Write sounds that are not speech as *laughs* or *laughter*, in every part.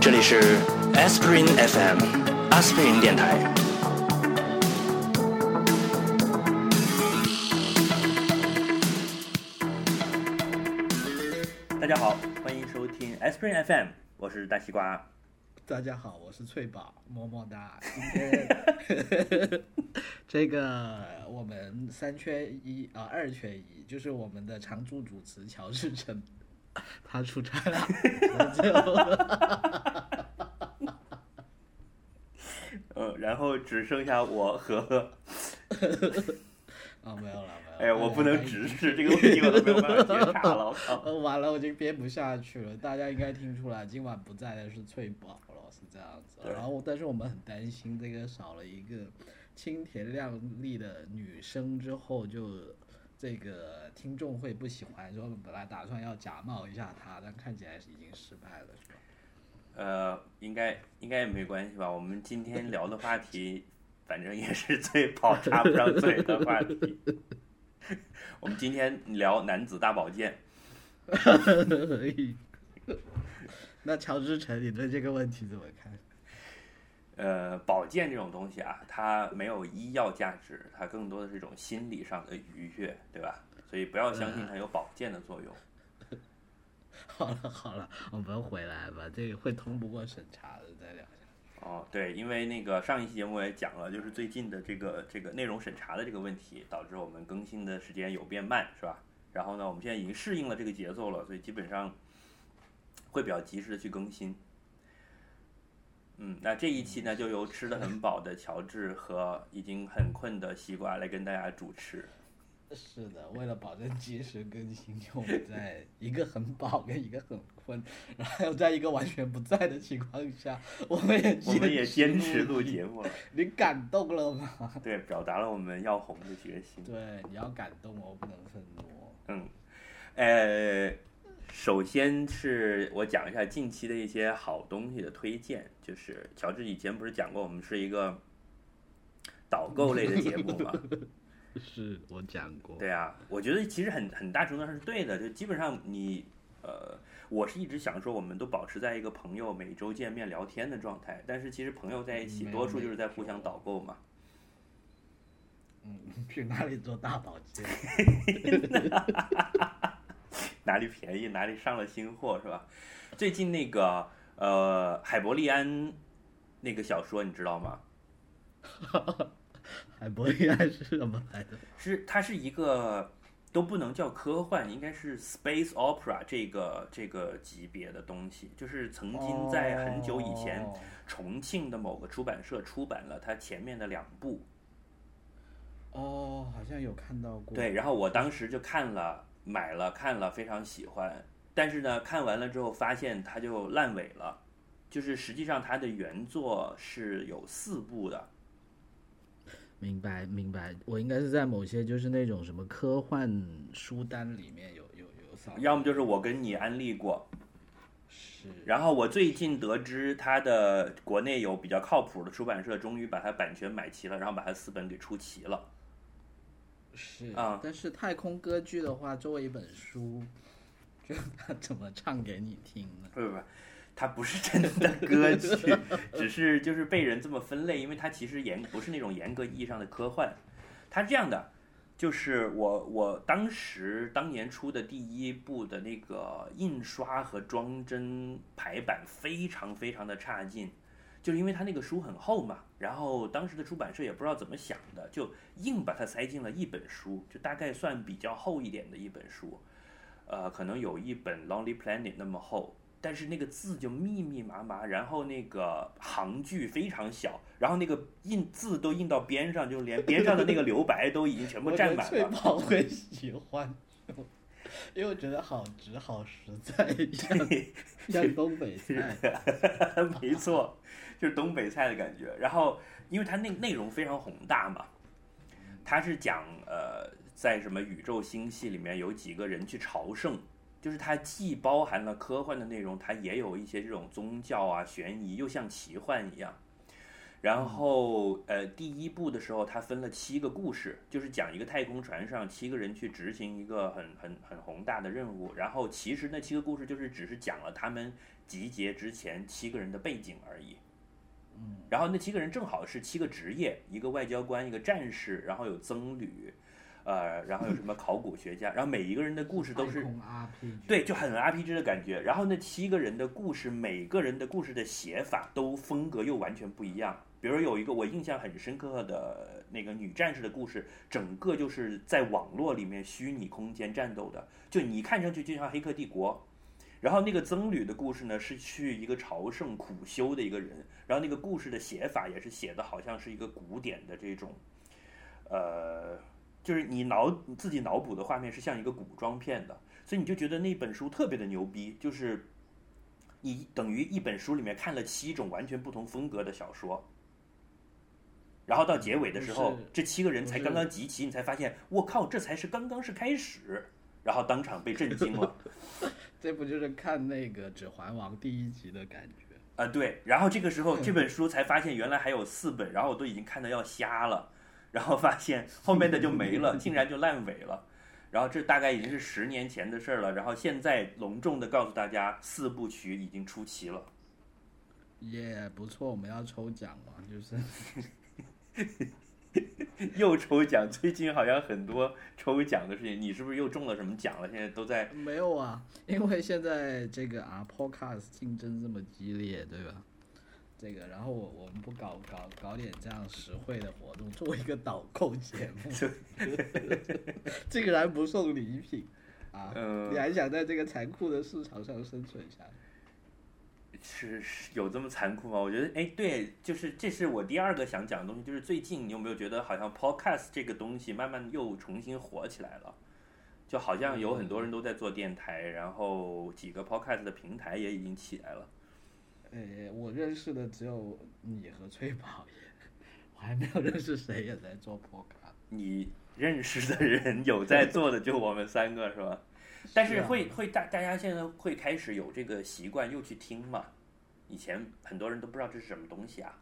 这里是 Aspirin FM 阿司匹林电台。大家好，欢迎收听 Aspirin FM，我是大西瓜。大家好，我是翠宝，么么哒。今天这个我们三缺一啊，二缺一，就是我们的常驻主持乔治城，他出差了，呃，*laughs* 然后只剩下我和啊，没有了，没有了。哎呀，我不能直视这个问题，我都没有办法接 *laughs* 茬了，我靠！呃，完了，我已经编不下去了。大家应该听出来，今晚不在的是翠宝了，是这样子。然后，但是我们很担心这个少了一个清甜靓丽的女生之后，就这个听众会不喜欢。说本来打算要假冒一下她，但看起来是已经失败了，是吧？呃，应该应该也没关系吧？我们今天聊的话题，反正也是最跑插不上嘴的话题。我们今天聊男子大保健。*laughs* 那乔治成，你对这个问题怎么看？呃，保健这种东西啊，它没有医药价值，它更多的是一种心理上的愉悦，对吧？所以不要相信它有保健的作用。*laughs* 好了好了，我们回来吧，这个会通不过审查的，再聊一下。哦，对，因为那个上一期节目我也讲了，就是最近的这个这个内容审查的这个问题，导致我们更新的时间有变慢，是吧？然后呢，我们现在已经适应了这个节奏了，所以基本上会比较及时的去更新。嗯，那这一期呢，就由吃的很饱的乔治和已经很困的西瓜来跟大家主持。是的，为了保证及时更新，就我们在一个很饱跟一个很困，然后在一个完全不在的情况下，我们也我们也坚持录录节目了，你感动了吗？*laughs* 对，表达了我们要红的决心。对，你要感动我，不能愤怒。嗯，呃，首先是我讲一下近期的一些好东西的推荐，就是乔治以前不是讲过，我们是一个导购类的节目吗？*laughs* 是我讲过，对啊，我觉得其实很很大程度上是对的，就基本上你呃，我是一直想说，我们都保持在一个朋友每周见面聊天的状态，但是其实朋友在一起，多数就是在互相导购嘛。嗯，去哪里做大保健？*laughs* 哪里便宜哪里上了新货是吧？最近那个呃海伯利安那个小说你知道吗？*laughs* 海伯利安是什么来着？是它是一个都不能叫科幻，应该是 space opera 这个这个级别的东西，就是曾经在很久以前哦重庆的某个出版社出版了它前面的两部，哦，好像有看到过。对，然后我当时就看了，买了看了，非常喜欢。但是呢，看完了之后发现它就烂尾了，就是实际上它的原作是有四部的，明白明白，我应该是在某些就是那种什么科幻书单里面有有有扫，要么就是我跟你安利过，是。然后我最近得知它的国内有比较靠谱的出版社，终于把它版权买齐了，然后把它四本给出齐了。是啊但是太空歌剧的话，作为一本书，就 *laughs* 他怎么唱给你听呢？不不不，它不是真的歌剧，*laughs* 只是就是被人这么分类，因为它其实严不是那种严格意义上的科幻。它是这样的，就是我我当时当年出的第一部的那个印刷和装帧排版非常非常的差劲，就是因为他那个书很厚嘛，然后当时的出版社也不知道怎么想的，就硬把它塞进了一本书，就大概算比较厚一点的一本书。呃，可能有一本《Lonely Planet》那么厚，但是那个字就密密麻麻，然后那个行距非常小，然后那个印字都印到边上，就连边上的那个留白都已经全部占满了。翠宝会喜欢，因为我觉得好直好实在，*laughs* 像像东北菜。*laughs* *laughs* 没错，就是东北菜的感觉。然后，因为它内内容非常宏大嘛，它是讲呃，在什么宇宙星系里面有几个人去朝圣，就是它既包含了科幻的内容，它也有一些这种宗教啊、悬疑，又像奇幻一样。然后呃，第一部的时候，它分了七个故事，就是讲一个太空船上七个人去执行一个很很很宏大的任务。然后其实那七个故事就是只是讲了他们集结之前七个人的背景而已。嗯，然后那七个人正好是七个职业，一个外交官，一个战士，然后有僧侣，呃，然后有什么考古学家，然后每一个人的故事都是对，就很 RPG 的感觉。然后那七个人的故事，每个人的故事的写法都风格又完全不一样。比如有一个我印象很深刻的那个女战士的故事，整个就是在网络里面虚拟空间战斗的，就你看上去就像《黑客帝国》。然后那个僧侣的故事呢，是去一个朝圣苦修的一个人，然后那个故事的写法也是写的好像是一个古典的这种，呃，就是你脑你自己脑补的画面是像一个古装片的，所以你就觉得那本书特别的牛逼，就是你等于一本书里面看了七种完全不同风格的小说。然后到结尾的时候，这七个人才刚刚集齐，你才发现，我靠，这才是刚刚是开始，然后当场被震惊了。*laughs* 这不就是看那个《指环王》第一集的感觉？啊，对，然后这个时候这本书才发现原来还有四本，然后我都已经看得要瞎了，然后发现后面的就没了，*laughs* 竟然就烂尾了。然后这大概已经是十年前的事儿了，然后现在隆重的告诉大家，四部曲已经出齐了。也、不错，我们要抽奖嘛，就是 *laughs* *laughs* 又抽奖，最近好像很多抽奖的事情，你是不是又中了什么奖了？现在都在没有啊，因为现在这个啊 Podcast 竞争这么激烈，对吧？这个，然后我我们不搞搞搞点这样实惠的活动，做一个导购节目，*laughs* *laughs* 竟然不送礼品啊！嗯你还想在这个残酷的市场上生存下去？是是有这么残酷吗？我觉得，哎，对，就是这是我第二个想讲的东西，就是最近你有没有觉得好像 podcast 这个东西慢慢又重新火起来了？就好像有很多人都在做电台，然后几个 podcast 的平台也已经起来了。呃，我认识的只有你和崔宝爷，我还没有认识谁也在做 Podcast。你认识的人有在做的，就我们三个是吧？但是会会大大家现在会开始有这个习惯，又去听嘛。以前很多人都不知道这是什么东西啊。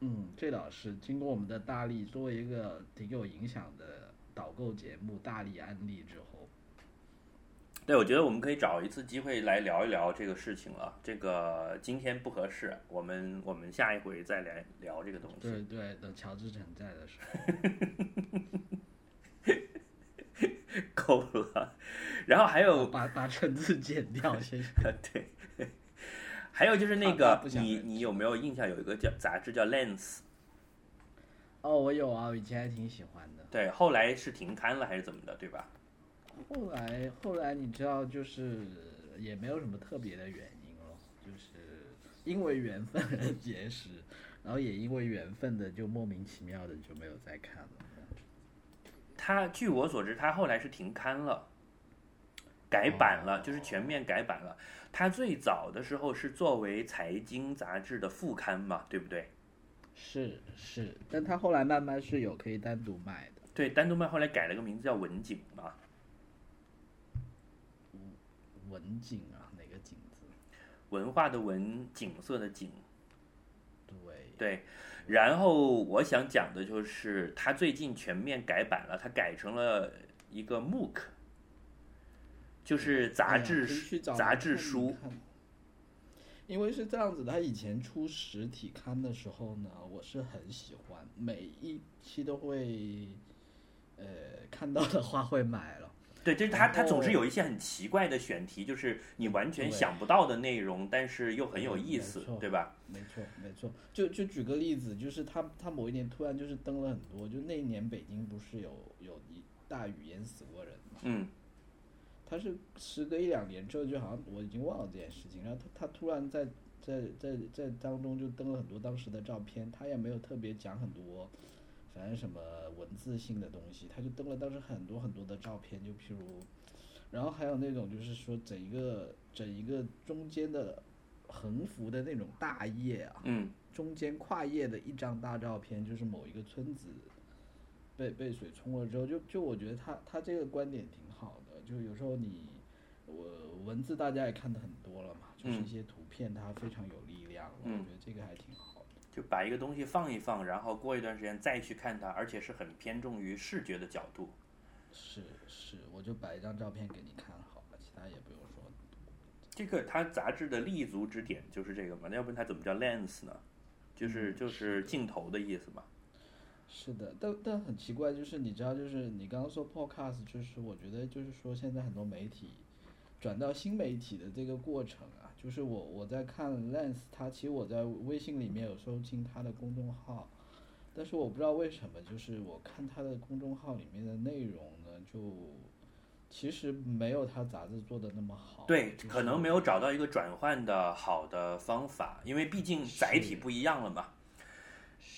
嗯，这倒是经过我们的大力，作为一个挺有影响的导购节目大力安利之后，对，我觉得我们可以找一次机会来聊一聊这个事情了。这个今天不合适，我们我们下一回再来聊这个东西。对对，等乔治城在的时候，*laughs* 够了。然后还有把把橙子剪掉，谢谢。对，还有就是那个你你有没有印象？有一个叫杂志叫 Lens，哦，我有啊，我以前还挺喜欢的。对，后来是停刊了还是怎么的，对吧？后来后来你知道，就是也没有什么特别的原因了，就是因为缘分而结识，然后也因为缘分的就莫名其妙的就没有再看了。他据我所知，他后来是停刊了，改版了，就是全面改版了。它最早的时候是作为财经杂志的副刊嘛，对不对？是是，但它后来慢慢是有可以单独卖的。对，单独卖后来改了个名字叫文景嘛。文景啊，哪个景字？文化的文，景色的景，对，对。然后我想讲的就是，它最近全面改版了，它改成了一个 MOOC，就是杂志、杂志书。看因为是这样子，他以前出实体刊的时候呢，我是很喜欢，每一期都会，呃，看到的话会买了。对，就是他，他总是有一些很奇怪的选题，就是你完全想不到的内容，但是又很有意思，错对吧？没错，没错。就就举个例子，就是他他某一年突然就是登了很多，就那一年北京不是有有一大雨淹死过人嘛？嗯，他是时隔一两年之后，就好像我已经忘了这件事情，然后他他突然在在在在当中就登了很多当时的照片，他也没有特别讲很多，反正什么文字性的东西，他就登了当时很多很多的照片，就譬如，然后还有那种就是说整一个整一个中间的横幅的那种大页啊，嗯，中间跨页的一张大照片，就是某一个村子被被水冲了之后，就就我觉得他他这个观点挺就有时候你我文字大家也看的很多了嘛，就是嗯一些图片它非常有力量，嗯我觉得这个还挺好的。就把一个东西放一放，然后过一段时间再去看它，而且是很偏重于视觉的角度。是是，我就摆一张照片给你看好了，其他也不用说。这个它杂志的立足之点就是这个嘛，那要不然它怎么叫 lens 呢？就是就是镜头的意思嘛。是的，但但很奇怪，就是你知道，就是你刚刚说 podcast，就是我觉得就是说现在很多媒体转到新媒体的这个过程啊，就是我我在看 Lens，他其实我在微信里面有收听他的公众号，但是我不知道为什么，就是我看他的公众号里面的内容呢，就其实没有他杂志做的那么好。对，就是可能没有找到一个转换的好的方法，因为毕竟载体不一样了嘛。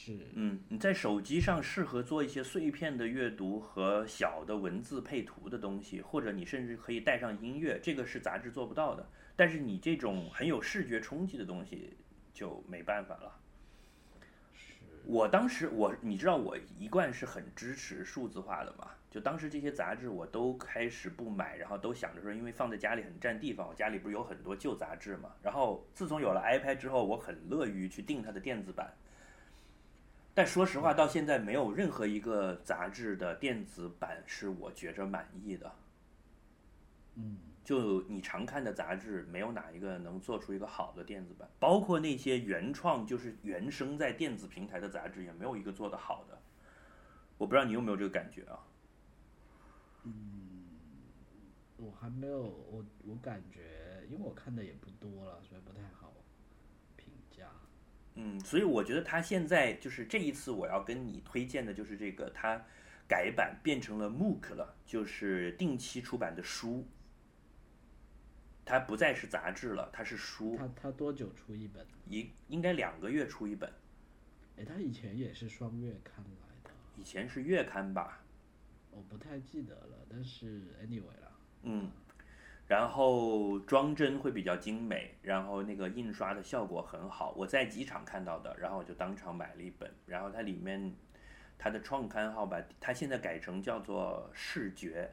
是嗯，你在手机上适合做一些碎片的阅读和小的文字配图的东西，或者你甚至可以带上音乐，这个是杂志做不到的。但是你这种很有视觉冲击的东西就没办法了。我当时我你知道我一贯是很支持数字化的嘛，就当时这些杂志我都开始不买，然后都想着说，因为放在家里很占地方，我家里不是有很多旧杂志嘛。然后自从有了 iPad 之后，我很乐于去订它的电子版。但说实话，到现在没有任何一个杂志的电子版是我觉着满意的。嗯，就你常看的杂志，没有哪一个能做出一个好的电子版，包括那些原创就是原生在电子平台的杂志，也没有一个做得好的。我不知道你有没有这个感觉啊？嗯我还没有我我感觉，因为我看的也不多了，所以不太好评价。嗯，所以我觉得他现在就是这一次我要跟你推荐的就是这个，他改版变成了 MOOC 了，就是定期出版的书。它不再是杂志了，它是书，它它多久出一本？一应该两个月出一本，哎，它以前也是双月刊来的，以前是月刊吧？我不太记得了，但是 anyway 了，嗯，然后装帧会比较精美，然后那个印刷的效果很好，我在机场看到的，然后我就当场买了一本，然后它里面它的创刊号吧，它现在改成叫做视觉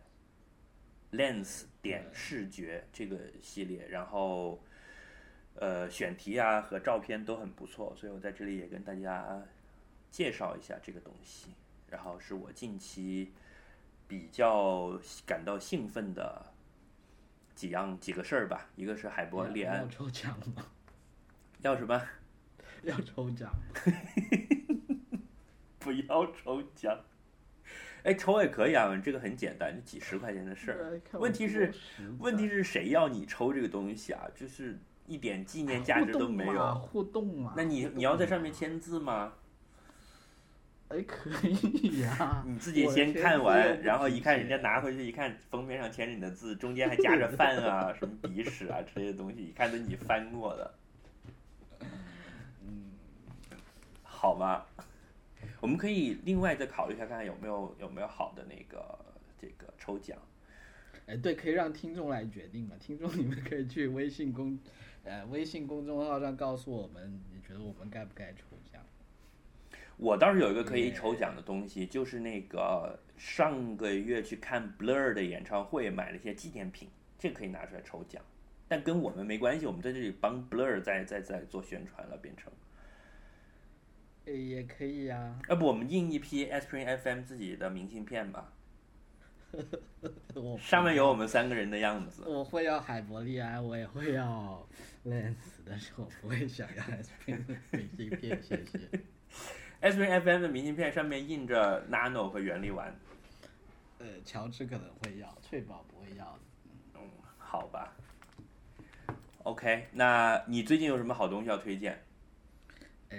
Lens 点视觉这个系列，然后呃选题啊和照片都很不错，所以我在这里也跟大家介绍一下这个东西，然后是我近期比较感到兴奋的几样几个事儿吧，一个是海伯利安要抽奖吗？要什么？要抽奖吗？*laughs* 不要抽奖。哎，抽也可以啊，这个很简单，就几十块钱的事儿。问题是问题是谁要你抽这个东西啊？就是一点纪念价值都没互动嘛有。互动嘛。那你你要在上面签字吗？哎，可以呀、*laughs* 你自己先看完，然后一看人家拿回去一看，封面上签着你的字，中间还夹着 *laughs* 饭啊、什么鼻屎啊之类的东西，一看都你翻过的。嗯，好吗？我们可以另外再考虑一下，看看有没有有没有好的那个这个抽奖。哎，对，可以让听众来决定嘛。听众你们可以去微信公，呃，微信公众号上告诉我们，你觉得我们该不该抽奖？我倒是有一个可以抽奖的东西，就是那个上个月去看 Blur 的演唱会买了一些纪念品，这个可以拿出来抽奖，但跟我们没关系，我们在这里帮 Blur 在在在做宣传了，变成。哎，也可以呀、要不我们印一批 Aspirin FM 自己的明信片吧，*laughs* 我上面有我们三个人的样子。我会要海伯利安，我也会要 Lens，但是我不会想要 S p r i n 明信片，谢谢。*laughs* Aspirin FM 的明信片上面印着 Nano 和原力丸，呃，乔治可能会要，翠宝不会要。嗯，好吧。OK，那你最近有什么好东西要推荐？呃，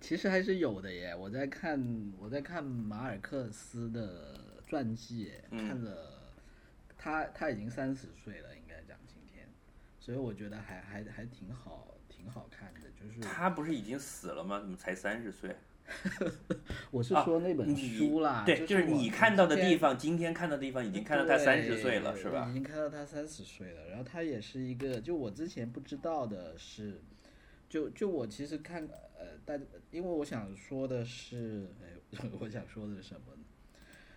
其实还是有的耶。我在看我在看马尔克斯的传记，嗯看了他他已经三十岁了，应该讲今天，所以我觉得还还还挺好，挺好看的。就是他不是已经死了吗？怎么才三十岁？*laughs* 我是啊说那本书啦，对，就是你看到的地方，今天看到的地方，已经看到他三十岁了，是吧已？经看到他三十岁了，然后他也是一个，就我之前不知道的是，就就我其实看呃，大因为我想说的是，哎，*laughs* 我想说的是什么呢？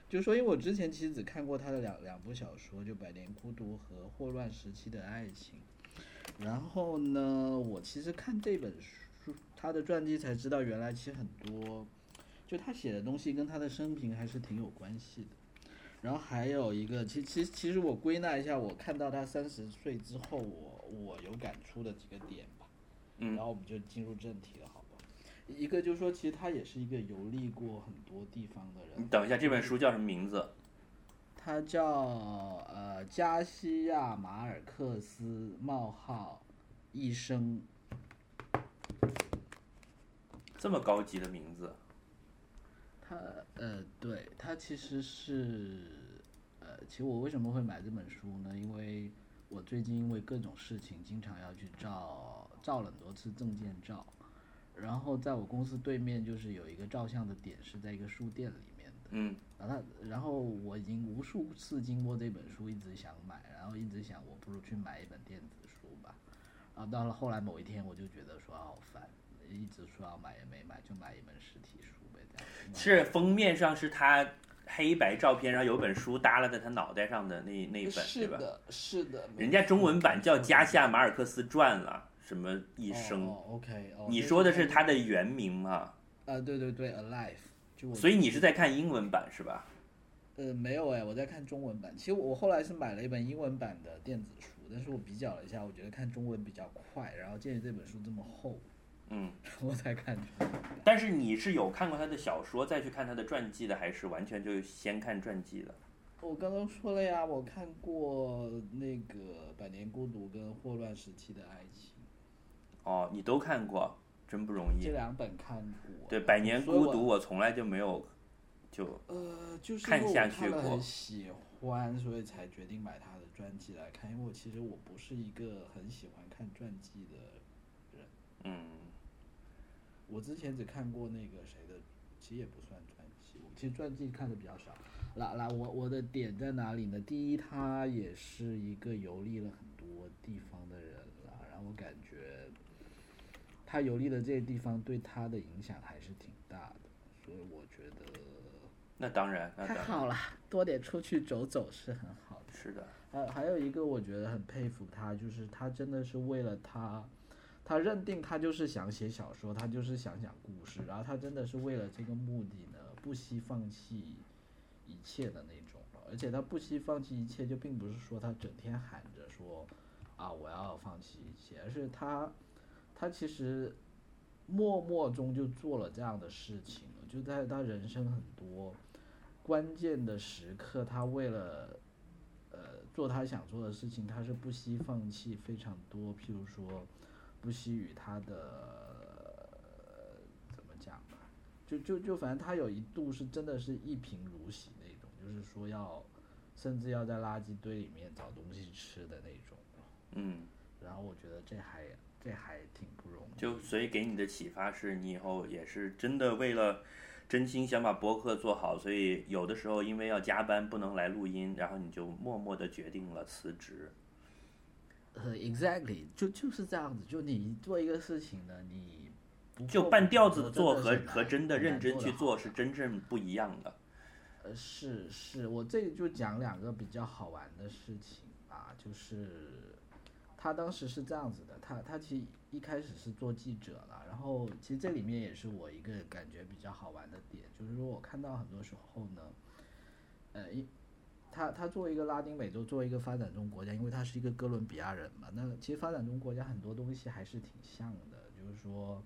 就是说，因为我之前其实只看过他的两两部小说，就《百年孤独》和《霍乱时期的爱情》。然后呢，我其实看这本书，他的传记才知道，原来其实很多，就他写的东西跟他的生平还是挺有关系的。然后还有一个，其其其实我归纳一下，我看到他三十岁之后，我我有感触的几个点吧。嗯然后我们就进入正题了，好吧？一个就是说，其实他也是一个游历过很多地方的人。你等一下，这本书叫什么名字？他叫呃加西亚马尔克斯冒号一生，这么高级的名字，他呃对他其实是呃，其实我为什么会买这本书呢？因为我最近因为各种事情，经常要去照照了很多次证件照，然后在我公司对面就是有一个照相的点，是在一个书店里面的。嗯然后他，然后我已经无数次经过这本书，一直想买，然后一直想，我不如去买一本电子书吧。然后到了后来某一天，我就觉得说好烦，一直说要买也没买，就买一本实体书呗。是封面上是他黑白照片，然后有本书耷拉在他脑袋上的那那一本，对吧？是的，是的。人家中文版叫《加西亚马尔克斯传》了，什么一生？哦哦，OK，哦，你说的是他的原名吗？啊，对对对，Alive，就所以你是在看英文版是吧？呃没有哎，我在看中文版。其实我后来是买了一本英文版的电子书，但是我比较了一下，我觉得看中文比较快，然后鉴于这本书这么厚，嗯，*laughs* 我才看中文版。但是你是有看过他的小说再去看他的传记的，还是完全就先看传记的？我刚刚说了呀，我看过那个《百年孤独》跟《霍乱时期的爱情哦，你都看过，真不容》易这。两本看过。对，《百年孤独》我从来就没有就呃，就是看下去过喜欢，所以才决定买他的传记来看。因为我其实我不是一个很喜欢看传记的人，嗯我之前只看过那个谁的，其实也不算传记，我其实传记看的比较少。来来，我我的点在哪里呢？第一，他也是一个游历了很多地方的人了，然后我感觉他游历的这些地方对他的影响还是挺大的，所以我觉得那当然，那当然太好了，多点出去走走是很好的。是的，还还有一个我觉得很佩服他，就是他真的是为了他，他认定他就是想写小说，他就是想讲故事，然后他真的是为了这个目的呢，不惜放弃一切的那种，而且他不惜放弃一切，就并不是说他整天喊着说啊我要放弃一切，而是他他其实默默中就做了这样的事情了，就在他人生很多关键的时刻，他为了呃做他想做的事情，他是不惜放弃非常多，譬如说不惜与他的、呃怎么讲吧，就就就反正他有一度是真的是一贫如洗那种，就是说要甚至要在垃圾堆里面找东西吃的那种。嗯，然后我觉得这还这还挺不容易。就所以给你的启发是你以后也是真的为了真心想把博客做好，所以有的时候因为要加班不能来录音，然后你就默默的决定了辞职。呃，exactly，就就是这样子。就你做一个事情呢，你不就半吊子沉舟做和的和真的认真去做是真正不一样的。呃，是是，我这里就讲两个比较好玩的事情吧，就是他当时是这样子的，他他其实一开始是做记者了，然后其实这里面也是我一个感觉比较好玩的点，就是说我看到很多时候呢，呃，一他他作为一个拉丁美洲，作为一个发展中国家，因为他是一个哥伦比亚人嘛，那其实发展中国家很多东西还是挺像的，就是说。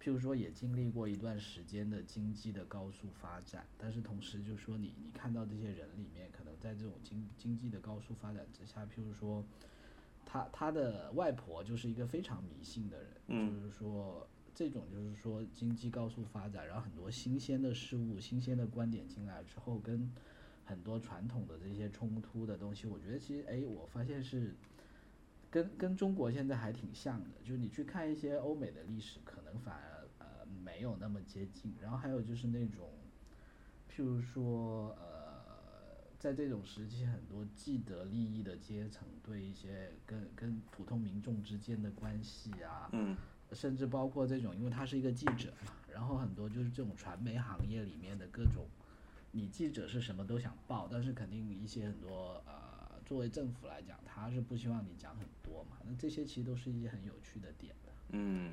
譬如说，也经历过一段时间的经济的高速发展，但是同时就是说你，你看到这些人里面，可能在这种经经济的高速发展之下，譬如说，他他的外婆就是一个非常迷信的人，嗯就是说这种就是说经济高速发展，然后很多新鲜的事物、新鲜的观点进来之后，跟很多传统的这些冲突的东西，我觉得其实哎，我发现是跟跟中国现在还挺像的，就是你去看一些欧美的历史，可能反而呃没有那么接近。然后还有就是那种，譬如说呃，在这种时期，很多既得利益的阶层对一些跟跟普通民众之间的关系啊，嗯甚至包括这种，因为他是一个记者嘛，然后很多就是这种传媒行业里面的各种，你记者是什么都想报，但是肯定一些很多呃，作为政府来讲，他是不希望你讲很多嘛，那这些其实都是一些很有趣的点的。嗯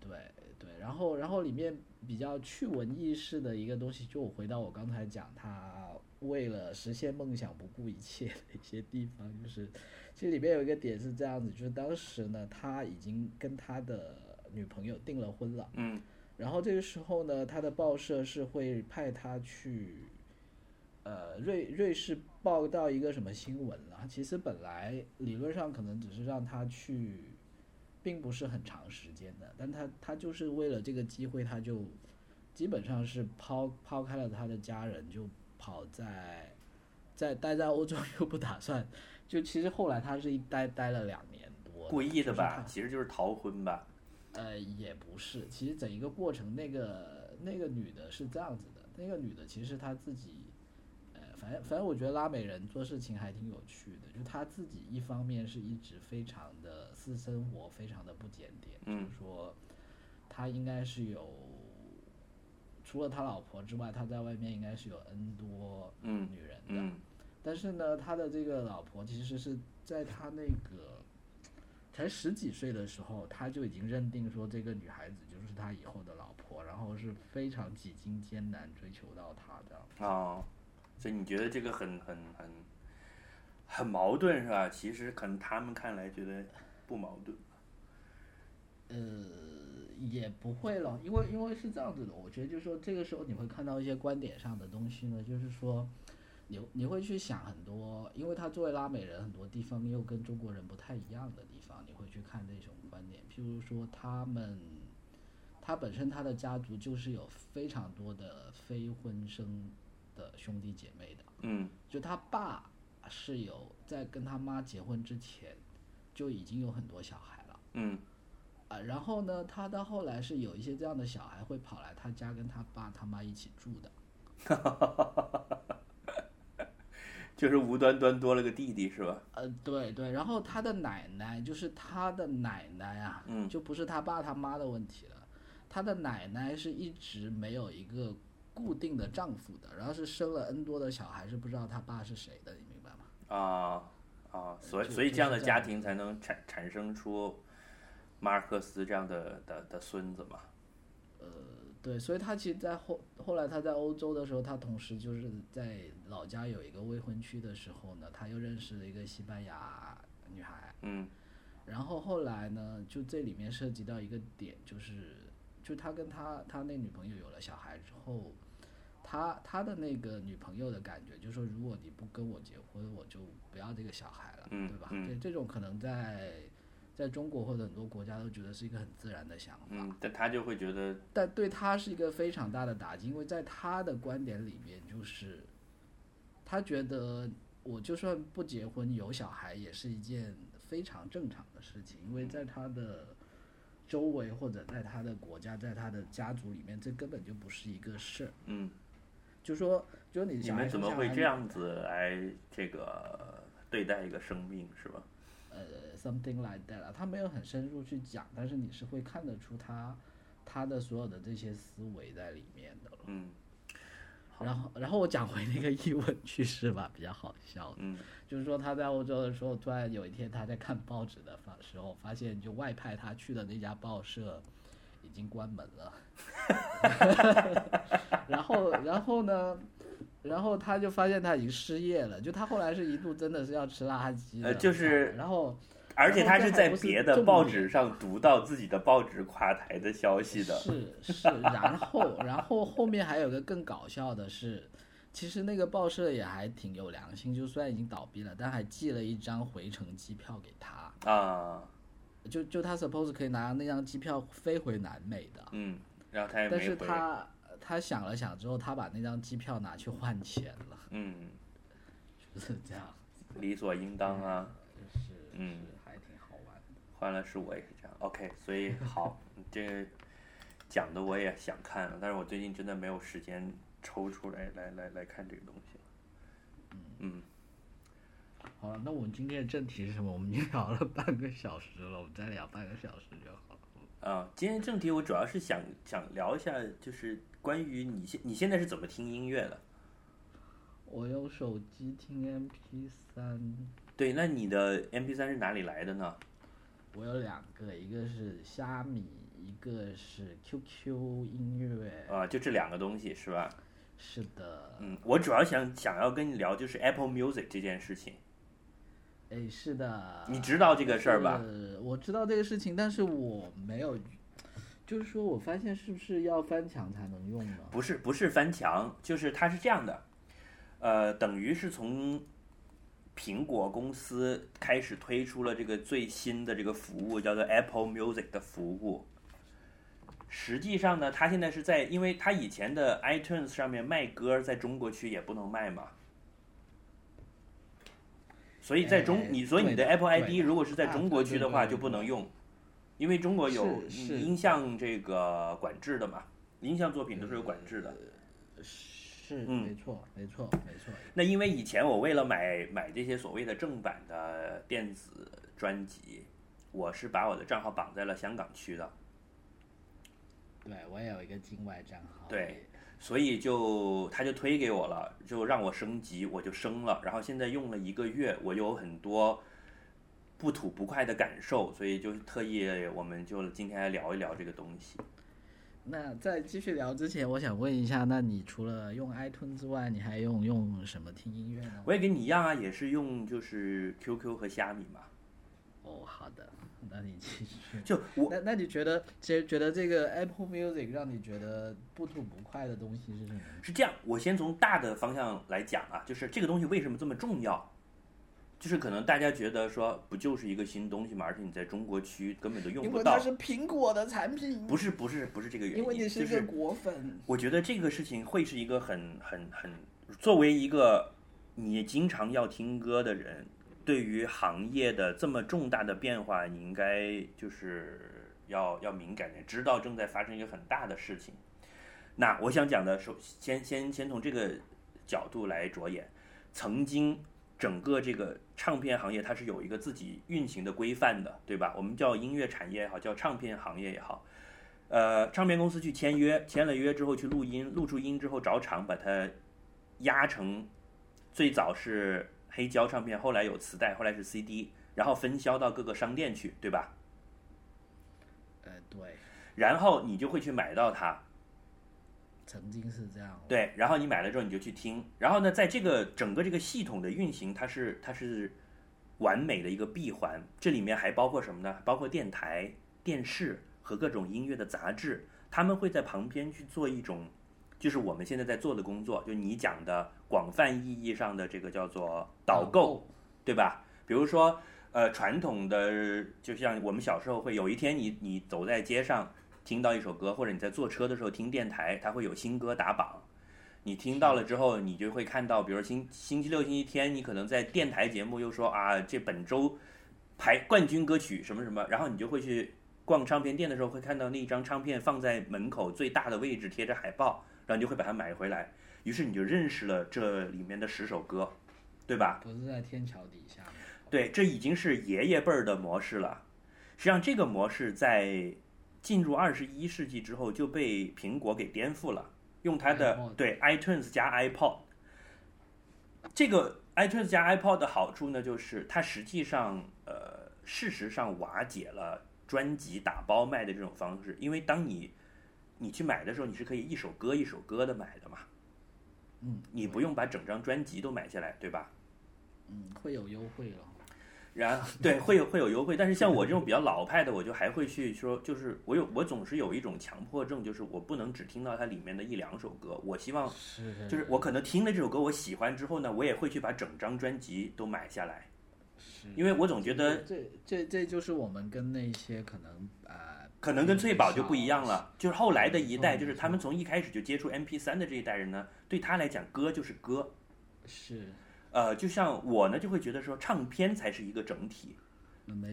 对对，然后然后里面比较趣闻轶事的一个东西，就我回到我刚才讲，他为了实现梦想不顾一切的一些地方，就是其实里面有一个点是这样子，就是当时呢，他已经跟他的女朋友订了婚了，嗯然后这个时候呢，他的报社是会派他去，呃，瑞瑞士报道一个什么新闻了。其实本来理论上可能只是让他去，并不是很长时间的，但他他就是为了这个机会，他就基本上是抛抛开了他的家人，就跑在在待在欧洲又不打算，就其实后来他是一待待了两年多，故意的就是他吧？其实就是逃婚吧？呃，也不是，其实整一个过程，那个那个女的是这样子的，那个女的其实她自己，呃，反正反正我觉得拉美人做事情还挺有趣的，就她自己一方面是一直非常的私生活非常的不检点，嗯就是说她应该是有，除了他老婆之外，他在外面应该是有 N 多嗯女人的，嗯。但是呢，他的这个老婆其实是在他那个才十几岁的时候，他就已经认定说这个女孩子就是他以后的老婆，然后是非常几经艰难追求到她的。哦，所以你觉得这个很很很很矛盾是吧？其实可能他们看来觉得不矛盾。呃，也不会了，因为因为是这样子的，我觉得就是说这个时候你会看到一些观点上的东西呢，就是说你你会去想很多，因为他作为拉美人，很多地方又跟中国人不太一样的地方，你会去看那种观点，譬如说他们。他本身他的家族就是有非常多的非婚生的兄弟姐妹的，嗯就他爸是有在跟他妈结婚之前就已经有很多小孩了。嗯啊，然后呢，他到后来是有一些这样的小孩会跑来他家跟他爸他妈一起住的，*laughs* 就是无端端多了个弟弟是吧？呃，对对，然后他的奶奶就是他的奶奶啊，嗯就不是他爸他妈的问题了，他的奶奶是一直没有一个固定的丈夫的，然后是生了 N 多的小孩，是不知道他爸是谁的，你明白吗？啊啊，所以所以这样的家庭才能产产生出马尔克斯这样的的的孙子嘛。对，所以他其实，在后后来他在欧洲的时候，他同时就是在老家有一个未婚妻的时候呢，他又认识了一个西班牙女孩。嗯然后后来呢，就这里面涉及到一个点，就是就他跟他他那女朋友有了小孩之后，他他的那个女朋友的感觉就是说，如果你不跟我结婚，我就不要这个小孩了，嗯对吧？嗯这这种可能在在中国或者很多国家都觉得是一个很自然的想法。嗯，但他就会觉得但对他是一个非常大的打击，因为在他的观点里面，就是他觉得我就算不结婚有小孩也是一件非常正常的事情，因为在他的周围或者在他的国家，在他的家族里面，这根本就不是一个事儿。嗯，就说，就你你们怎么会这样子来这个对待一个生命是吧？呃，something like that 啊，他没有很深入去讲，但是你是会看得出他他的所有的这些思维在里面的了。嗯然后，然后我讲回那个译文趣事吧，比较好笑的，嗯就是说他在欧洲的时候，突然有一天他在看报纸的发时候，发现就外派他去的那家报社已经关门了。*laughs* 然后，然后呢，然后他就发现他已经失业了，就他后来是一度真的是要吃垃圾的，呃就是然后而且他是在别的报纸上读到自己的报纸垮台的消息的。是是，然后然后后面还有个更搞笑的是，其实那个报社也还挺有良心，就虽然已经倒闭了，但还寄了一张回程机票给他，啊，就就他 suppose 可以拿那张机票飞回南美的，嗯，然后他也但是他他想了想之后，他把那张机票拿去换钱了，嗯，*laughs* 就是这样，理所应当啊，就是嗯还挺好玩的。换了是我也是这样。OK，所以好，这个讲的我也想看了，但是我最近真的没有时间抽出来来来来看这个东西。嗯，好了，那我们今天的正题是什么？我们已经聊了半个小时了，我们再聊半个小时就好了。啊，今天正题我主要是想想聊一下，就是关于你现你现在是怎么听音乐的？我用手机听 MP 三，对，那你的 M P 三是哪里来的呢？我有两个，一个是虾米，一个是 QQ 音乐，啊、就这两个东西是吧？是的，嗯，我主要想想要跟你聊就是 Apple Music 这件事情。哎，是的。你知道这个事儿吧？呃，我知道这个事情，但是我没有，就是说我发现是不是要翻墙才能用呢？不是不是翻墙，就是它是这样的，呃，等于是从苹果公司开始推出了这个最新的这个服务，叫做 Apple Music 的服务。实际上呢，它现在是在，因为它以前的 iTunes 上面卖歌，在中国区也不能卖嘛，所以在中哎你所以你的 Apple ID 如果是在啊中国区的话就不能用，因为中国有音像这个管制的嘛，音像作品都是有管制的。是，嗯没错，没错，没错。那因为以前我为了买买这些所谓的正版的电子专辑，我是把我的账号绑在了香港区的，对我也有一个境外账号。对，所以就他就推给我了，就让我升级，我就升了，然后现在用了一个月，我有很多不吐不快的感受，所以就特意我们就今天来聊一聊这个东西。那在继续聊之前，我想问一下，那你除了用 iTunes 之外，你还用用什么听音乐呢？我也跟你一样啊，也是用就是 QQ 和虾米嘛，哦，好的，那你继续。就我那那你觉得，其实觉得这个 Apple Music 让你觉得不吐不快的东西是什么？是这样，我先从大的方向来讲啊，就是这个东西为什么这么重要？就是可能大家觉得说，不就是一个新东西嘛，而且你在中国区根本都用不到。因为它是苹果的产品，不是不是不是这个原因，因为你是就是果粉。我觉得这个事情会是一个很很很，作为一个你经常要听歌的人，对于行业的这么重大的变化，你应该就是要要敏感点，知道正在发生一个很大的事情。那我想讲的，首先先先从这个角度来着眼，曾经整个这个唱片行业它是有一个自己运行的规范的，对吧？我们叫音乐产业也好，叫唱片行业也好。呃，唱片公司去签约，签了约之后去录音，录出音之后找厂把它压成，最早是黑胶唱片，后来有磁带，后来是 CD，然后分销到各个商店去，对吧？呃，对，然后你就会去买到它，曾经是这样。对，然后你买了之后你就去听，然后呢，在这个整个这个系统的运行，它是它是完美的一个闭环，这里面还包括什么呢？包括电台、电视和各种音乐的杂志，他们会在旁边去做一种，就是我们现在在做的工作，就你讲的广泛意义上的这个叫做导购，对吧？比如说，呃，传统的就像我们小时候会有一天你你走在街上听到一首歌，或者你在坐车的时候听电台，它会有新歌打榜。你听到了之后，你就会看到，比如星星期六、星期天，你可能在电台节目又说啊，这本周排冠军歌曲什么什么，然后你就会去逛唱片店的时候，会看到那一张唱片放在门口最大的位置，贴着海报，然后你就会把它买回来，于是你就认识了这里面的十首歌，对吧？不是在天桥底下？对，这已经是爷爷辈儿的模式了。实际上，这个模式在进入二十一世纪之后就被苹果给颠覆了，用它的对 iTunes 加 iPod。这个 iTunes 加 iPod 的好处呢，就是它实际上呃，事实上瓦解了专辑打包卖的这种方式，因为当你你去买的时候，你是可以一首歌一首歌的买的嘛，嗯，你不用把整张专辑都买下来，对吧？嗯，会有优惠了。然后 *laughs* 对会有会有优惠，但是像我这种比较老派的，我就还会去说，就是我有我总是有一种强迫症，就是我不能只听到它里面的一两首歌，我希望是就是我可能听了这首歌我喜欢之后呢，我也会去把整张专辑都买下来，是，因为我总觉得这这这就是我们跟那些可能呃，可能跟翠宝就不一样了，就是后来的一代，就是他们从一开始就接触 MP 3的这一代人呢，对他来讲歌就是歌，是，呃，就像我呢就会觉得说唱片才是一个整体，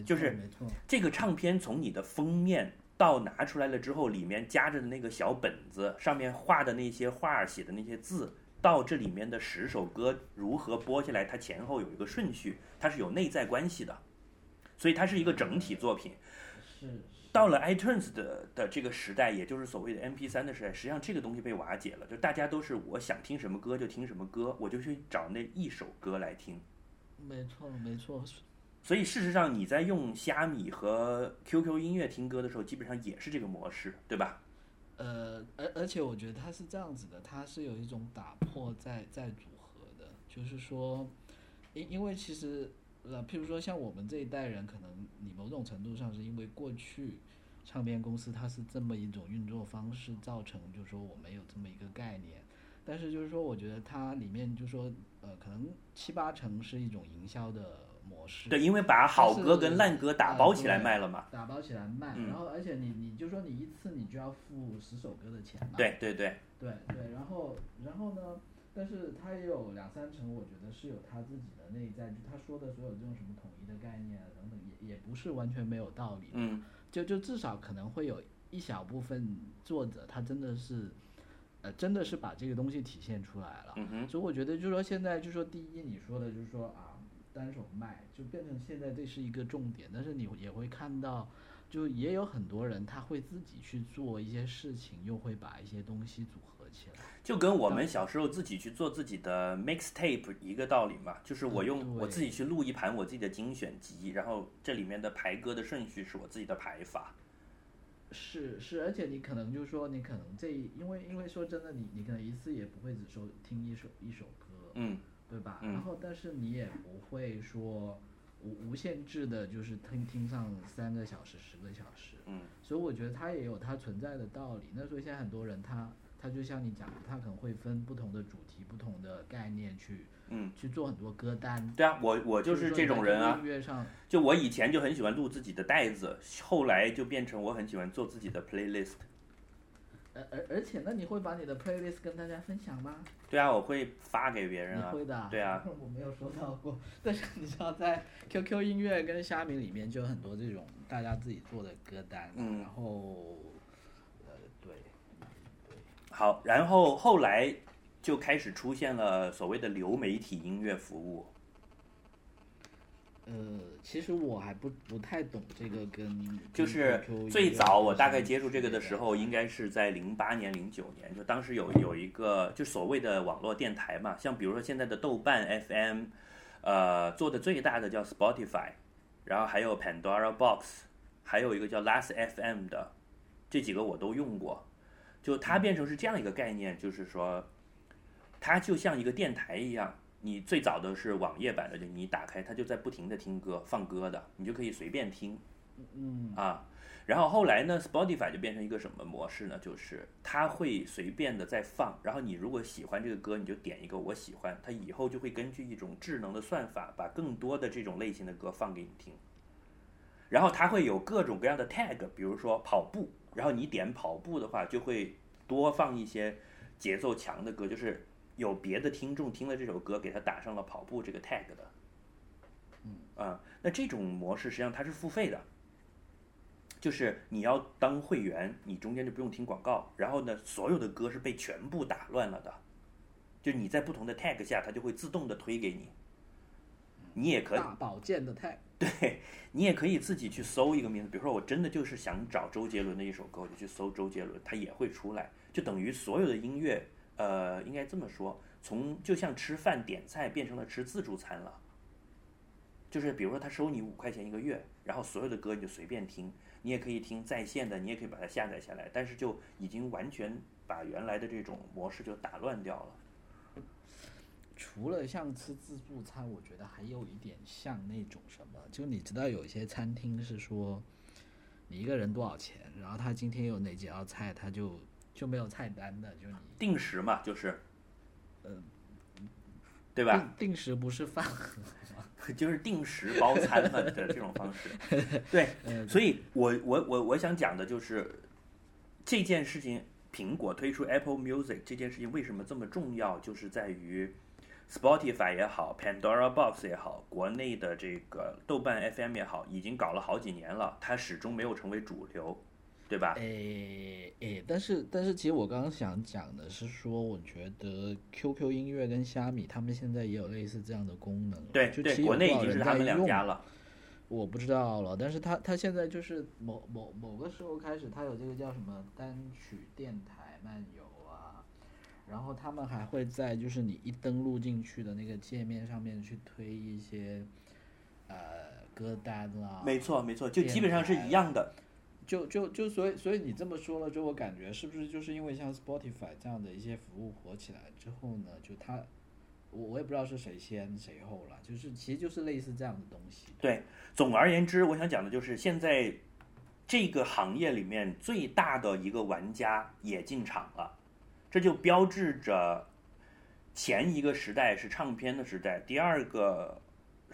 就是没错，这个唱片从你的封面到拿出来了之后，里面夹着的那个小本子，上面画的那些画、写的那些字，到这里面的十首歌如何播下来，它前后有一个顺序，它是有内在关系的，所以它是一个整体作品。是到了 iTunes 的的这个时代，也就是所谓的 MP 3的时代，实际上这个东西被瓦解了，就大家都是我想听什么歌就听什么歌，我就去找那一首歌来听。没错没错，所以事实上你在用虾米和 QQ 音乐听歌的时候，基本上也是这个模式，对吧？呃，而而且我觉得它是这样子的，它是有一种打破再再组合的，就是说，因因为其实呃，譬如说像我们这一代人，可能你某种程度上是因为过去唱片公司它是这么一种运作方式，造成就是说我没有这么一个概念，但是就是说，我觉得它里面就是说呃，可能七八成是一种营销的模式。对，因为把好歌跟烂歌打包起来呃卖了嘛。打包起来卖，嗯然后而且你你就说你一次你就要付十首歌的钱嘛，对对对，对对，然后然后呢，但是他也有两三成，我觉得是有他自己的内在，就他说的所有这种什么统一的概念啊等等，也也不是完全没有道理的，嗯。就就至少可能会有一小部分作者他真的是，呃，真的是把这个东西体现出来了，嗯哼，所以我觉得就是说现在就是说第一你说的就是说啊单手卖就变成现在这是一个重点，但是你也会看到，就也有很多人他会自己去做一些事情，又会把一些东西组合起来。就跟我们小时候自己去做自己的 mixtape 一个道理嘛，就是我嗯用我自己去录一盘我自己的精选集，然后这里面的排歌的顺序是我自己的排法。是是，而且你可能就是说，你可能这因为因为说真的，你你可能一次也不会只收听一首一首歌，嗯对吧？嗯然后但是你也不会说无无限制的，就是听听上三个小时、十个小时。嗯所以我觉得它也有它存在的道理。那所以现在很多人他他就像你讲的，他可能会分不同的主题、不同的概念去嗯，去做很多歌单。对啊，我我就是这种人啊音。乐上，就我以前就很喜欢录自己的带子，后来就变成我很喜欢做自己的 playlist。而而而且那你会把你的 playlist 跟大家分享吗？对啊，我会发给别人啊。你会的、对啊，*laughs* 我没有收到过。但是你知道，在 QQ 音乐跟虾米里面就有很多这种大家自己做的歌单，嗯然后好，然后后来就开始出现了所谓的流媒体音乐服务。呃，其实我还不不太懂这个跟就是最早我大概接触这个的时候，应该是在零八年、零九年，就当时有有一个就所谓的网络电台嘛，像比如说现在的豆瓣 FM，呃，做的最大的叫 Spotify，然后还有 Pandora Box，还有一个叫 Last FM 的，这几个我都用过。就它变成是这样一个概念，就是说，它就像一个电台一样。你最早的是网页版的，就你打开它就在不停的听歌放歌的，你就可以随便听。嗯啊，然后后来呢，Spotify 就变成一个什么模式呢？就是它会随便的在放，然后你如果喜欢这个歌，你就点一个我喜欢，它以后就会根据一种智能的算法，把更多的这种类型的歌放给你听。然后它会有各种各样的 tag，比如说跑步，然后你点跑步的话，就会多放一些节奏强的歌，就是有别的听众听了这首歌，给他打上了跑步这个 tag 的。嗯啊，那这种模式实际上它是付费的，就是你要当会员，你中间就不用听广告，然后呢，所有的歌是被全部打乱了的，就你在不同的 tag 下，它就会自动的推给你。你也可以，大保健的 tag，对你也可以自己去搜一个名字，比如说我真的就是想找周杰伦的一首歌，我就去搜周杰伦，它也会出来，就等于所有的音乐，呃，应该这么说，从就像吃饭点菜变成了吃自助餐了。就是比如说他收你五块钱一个月，然后所有的歌你就随便听，你也可以听在线的，你也可以把它下载下来，但是就已经完全把原来的这种模式就打乱掉了。除了像吃自助餐，我觉得还有一点像那种什么，就你知道有一些餐厅是说，你一个人多少钱，然后他今天有哪几道菜，他就就没有菜单的，就你定时嘛，就是，呃，对吧？定定时不是饭盒，*laughs* 就是定时包餐嘛的这种方式。*laughs* 对，所以我我我我想讲的就是这件事情，苹果推出 Apple Music 这件事情为什么这么重要，就是在于 Spotify 也好，Pandora Box 也好，国内的这个豆瓣 FM 也好，已经搞了好几年了，它始终没有成为主流，对吧？诶诶，但是但是，其实我刚刚想讲的是说，我觉得 QQ 音乐跟虾米他们现在也有类似这样的功能，对对，就其实国内已经是他们两家了。我不知道了，但是他他现在就是某某某个时候开始，他有这个叫什么单曲电台漫游啊，然后他们还会在就是你一登录进去的那个界面上面去推一些呃歌单啦。没错没错，就基本上是一样的。就就就所以所以你这么说了，就我感觉是不是就是因为像 Spotify 这样的一些服务火起来之后呢，就它，我我也不知道是谁先谁后了，就是其实就是类似这样的东西。对，总而言之，我想讲的就是现在这个行业里面最大的一个玩家也进场了，这就标志着前一个时代是唱片的时代，第二个。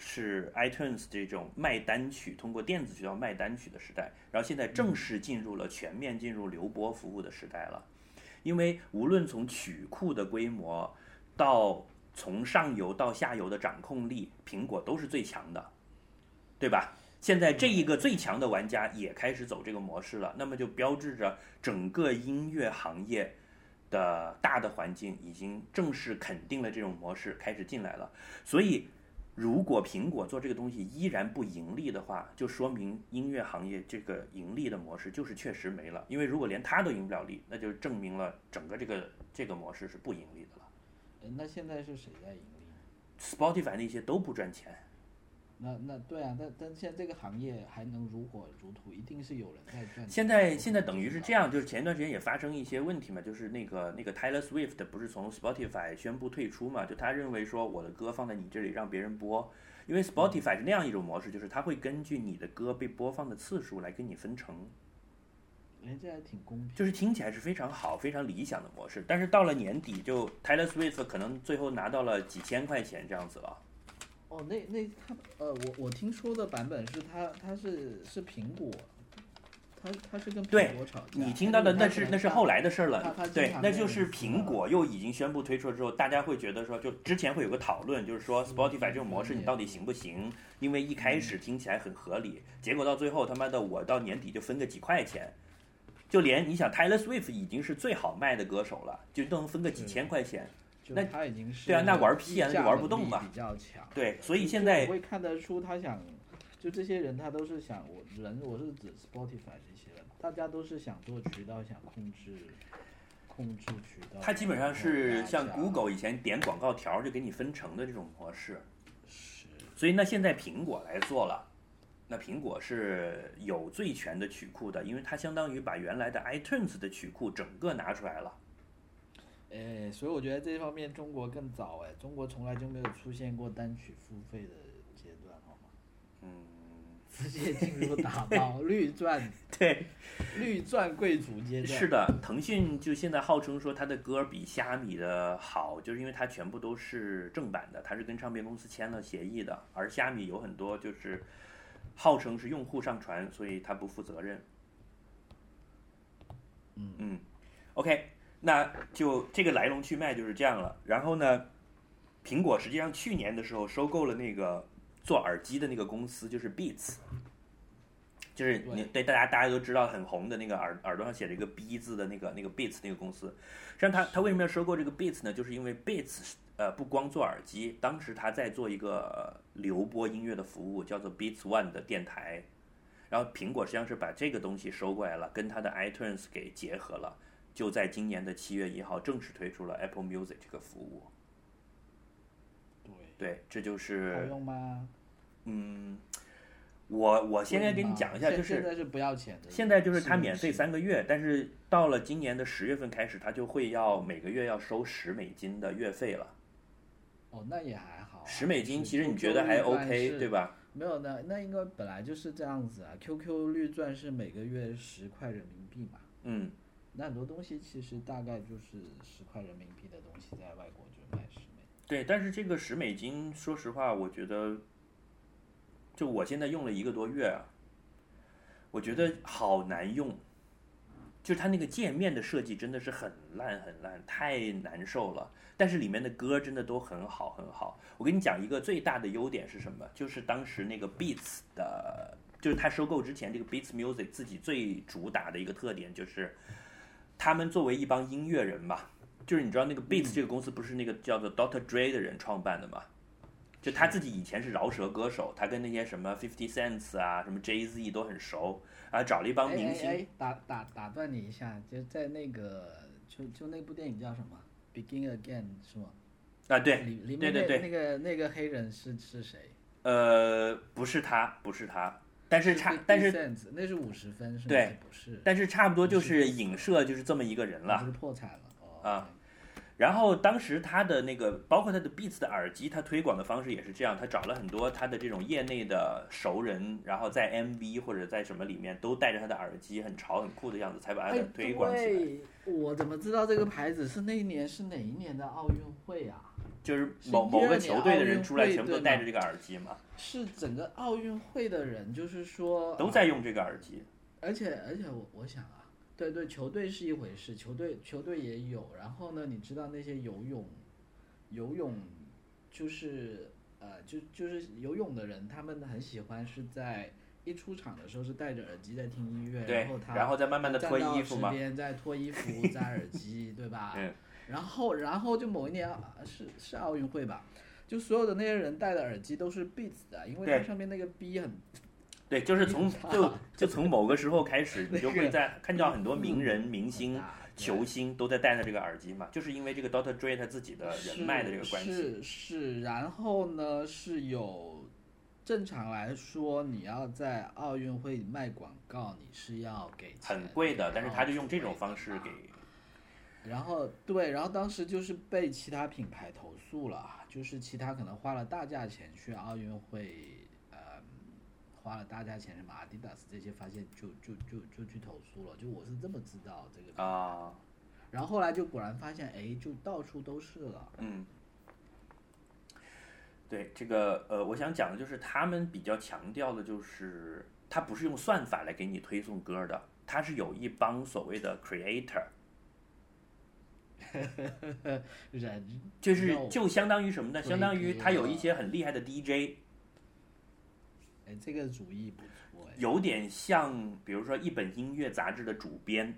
是 iTunes 这种卖单曲，通过电子渠道卖单曲的时代，然后现在正式进入了全面进入流播服务的时代了。因为无论从曲库的规模，到从上游到下游的掌控力，苹果都是最强的，对吧？现在这一个最强的玩家也开始走这个模式了，那么就标志着整个音乐行业的大的环境已经正式肯定了这种模式开始进来了，所以。如果苹果做这个东西依然不盈利的话，就说明音乐行业这个盈利的模式就是确实没了。因为如果连它都盈不了利，那就证明了整个这个这个模式是不盈利的了。那现在是谁在盈利？Spotify 那些都不赚钱。那那对啊，但但现在这个行业还能如火如荼，一定是有人在赚。现在现在等于是这样，就是前一段时间也发生一些问题嘛，就是那个那个 Taylor Swift 不是从 Spotify 宣布退出嘛？就他认为说我的歌放在你这里让别人播，因为 Spotify 是那样一种模式，就是他会根据你的歌被播放的次数来跟你分成。人家还挺公平。就是听起来是非常好、非常理想的模式，但是到了年底，就 Taylor Swift 可能最后拿到了几千块钱这样子了。哦，那那他呃，我我听说的版本是他他是是苹果，他他是跟苹果吵架。你听到的那是那是后来的事儿了。对，那就是苹果又已经宣布推出了之后，大家会觉得说，就之前会有个讨论，就是说 Spotify 这种模式你到底行不行？因为一开始听起来很合理，结果到最后他妈的我到年底就分个几块钱，就连你想 Taylor Swift 已经是最好卖的歌手了，就都能分个几千块钱。那他已经是对啊，那玩屁啊，那就玩不动嘛。比较强。对，所以现在会看得出他想，就这些人他都是想我人，我是指 Spotify 这些人，大家都是想做渠道，想控制控制渠道。他基本上是像 Google 以前点广告条就给你分成的这种模式。是。所以那现在苹果来做了，那苹果是有最全的曲库的，因为它相当于把原来的 iTunes 的曲库整个拿出来了。哎，所以我觉得这方面中国更早哎，中国从来就没有出现过单曲付费的阶段，好吗？嗯，直接进入打包 *laughs* 绿钻，对，绿钻贵族阶段。是的，腾讯就现在号称说他的歌比虾米的好，就是因为它全部都是正版的，它是跟唱片公司签了协议的，而虾米有很多就是号称是用户上传，所以它不负责任。嗯嗯，OK。那就这个来龙去脉就是这样了。然后呢，苹果实际上去年的时候收购了那个做耳机的那个公司，就是 Beats，就是你对大家大家都知道很红的那个耳耳朵上写着一个 B 字的那个那个 Beats 那个公司。实际上他他为什么要收购这个 Beats 呢？就是因为 Beats 呃不光做耳机，当时他在做一个流播音乐的服务，叫做 Beats One 的电台。然后苹果实际上是把这个东西收过来了，跟它的 iTunes 给结合了。就在今年的七月一号正式推出了 Apple Music 这个服务。对，对，这就是好用吗？嗯，我我现在给你讲一下，就是现在是不要钱的，现在就是它免费三个月，但是到了今年的十月份开始，它就会要每个月要收十美金的月费了。哦，那也还好，十美金其实你觉得还 OK 对吧？没有，那那应该本来就是这样子啊。QQ 绿钻是每个月十块人民币嘛？嗯。那很多东西其实大概就是十块人民币的东西，在外国就卖十美。对，但是这个十美金，说实话，我觉得，就我现在用了一个多月啊，我觉得好难用，就是它那个界面的设计真的是很烂很烂，太难受了。但是里面的歌真的都很好很好。我跟你讲一个最大的优点是什么？就是当时那个 Beats 的，就是他收购之前，这个 Beats Music 自己最主打的一个特点就是。他们作为一帮音乐人嘛，就是你知道那个 Beats 这个公司不是那个叫做 Doctor Dre 的人创办的嘛？就他自己以前是饶舌歌手，他跟那些什么 Fifty Cents 啊、什么 Jay Z 都很熟，然后找了一帮明星。打打打断你一下，就在那个就就那部电影叫什么《Begin Again》是吗？啊，对，里里面那那个那个黑人是是谁？呃，不是他，不是他，但是差，但是那是五十分，是吗？对，不是，但是差不多就是影射就是这么一个人了，就是破产了啊。然后当时他的那个，包括他的 Beats 的耳机，他推广的方式也是这样，他找了很多他的这种业内的熟人，然后在 MV 或者在什么里面都带着他的耳机，很潮很酷的样子，才把他推广起来。我怎么知道这个牌子是那一年是哪一年的奥运会啊？就是某某个球队的人出来，全部都戴着这个耳机嘛？是整个奥运会的人，就是说都在用这个耳机。而且而且我我想啊。对对，球队是一回事，球队球队也有。然后呢，你知道那些游泳，游泳就是呃，就就是游泳的人，他们很喜欢是在一出场的时候是戴着耳机在听音乐，然后他然后再慢慢的脱衣服嘛，边在脱衣服摘耳机，对吧？然后然后就某一年是是奥运会吧，就所有的那些人戴的耳机都是 Beats 的，因为它上面那个 B 很。对，就是从就就从某个时候开始，*laughs* 你就会在看到很多名人、明星、球星都在戴着这个耳机嘛，就是因为这个 Doctor Dre 他自己的人脉的这个关系。是是，然后呢是有，正常来说你要在奥运会卖广告，你是要给很贵的，但是他就用这种方式给。然后对，然后当时就是被其他品牌投诉了，就是其他可能花了大价钱去奥运会。呃花了大价钱什么阿迪达斯这些，发现就就就就去投诉了。就我是这么知道这个啊，然后后来就果然发现，哎，就到处都是了。嗯，对这个呃，我想讲的就是他们比较强调的就是，他不是用算法来给你推送歌的，他是有一帮所谓的 creator，*laughs* 人就是就相当于什么呢？相当于他有一些很厉害的 DJ。哎，这个主意不错。有点像，比如说一本音乐杂志的主编。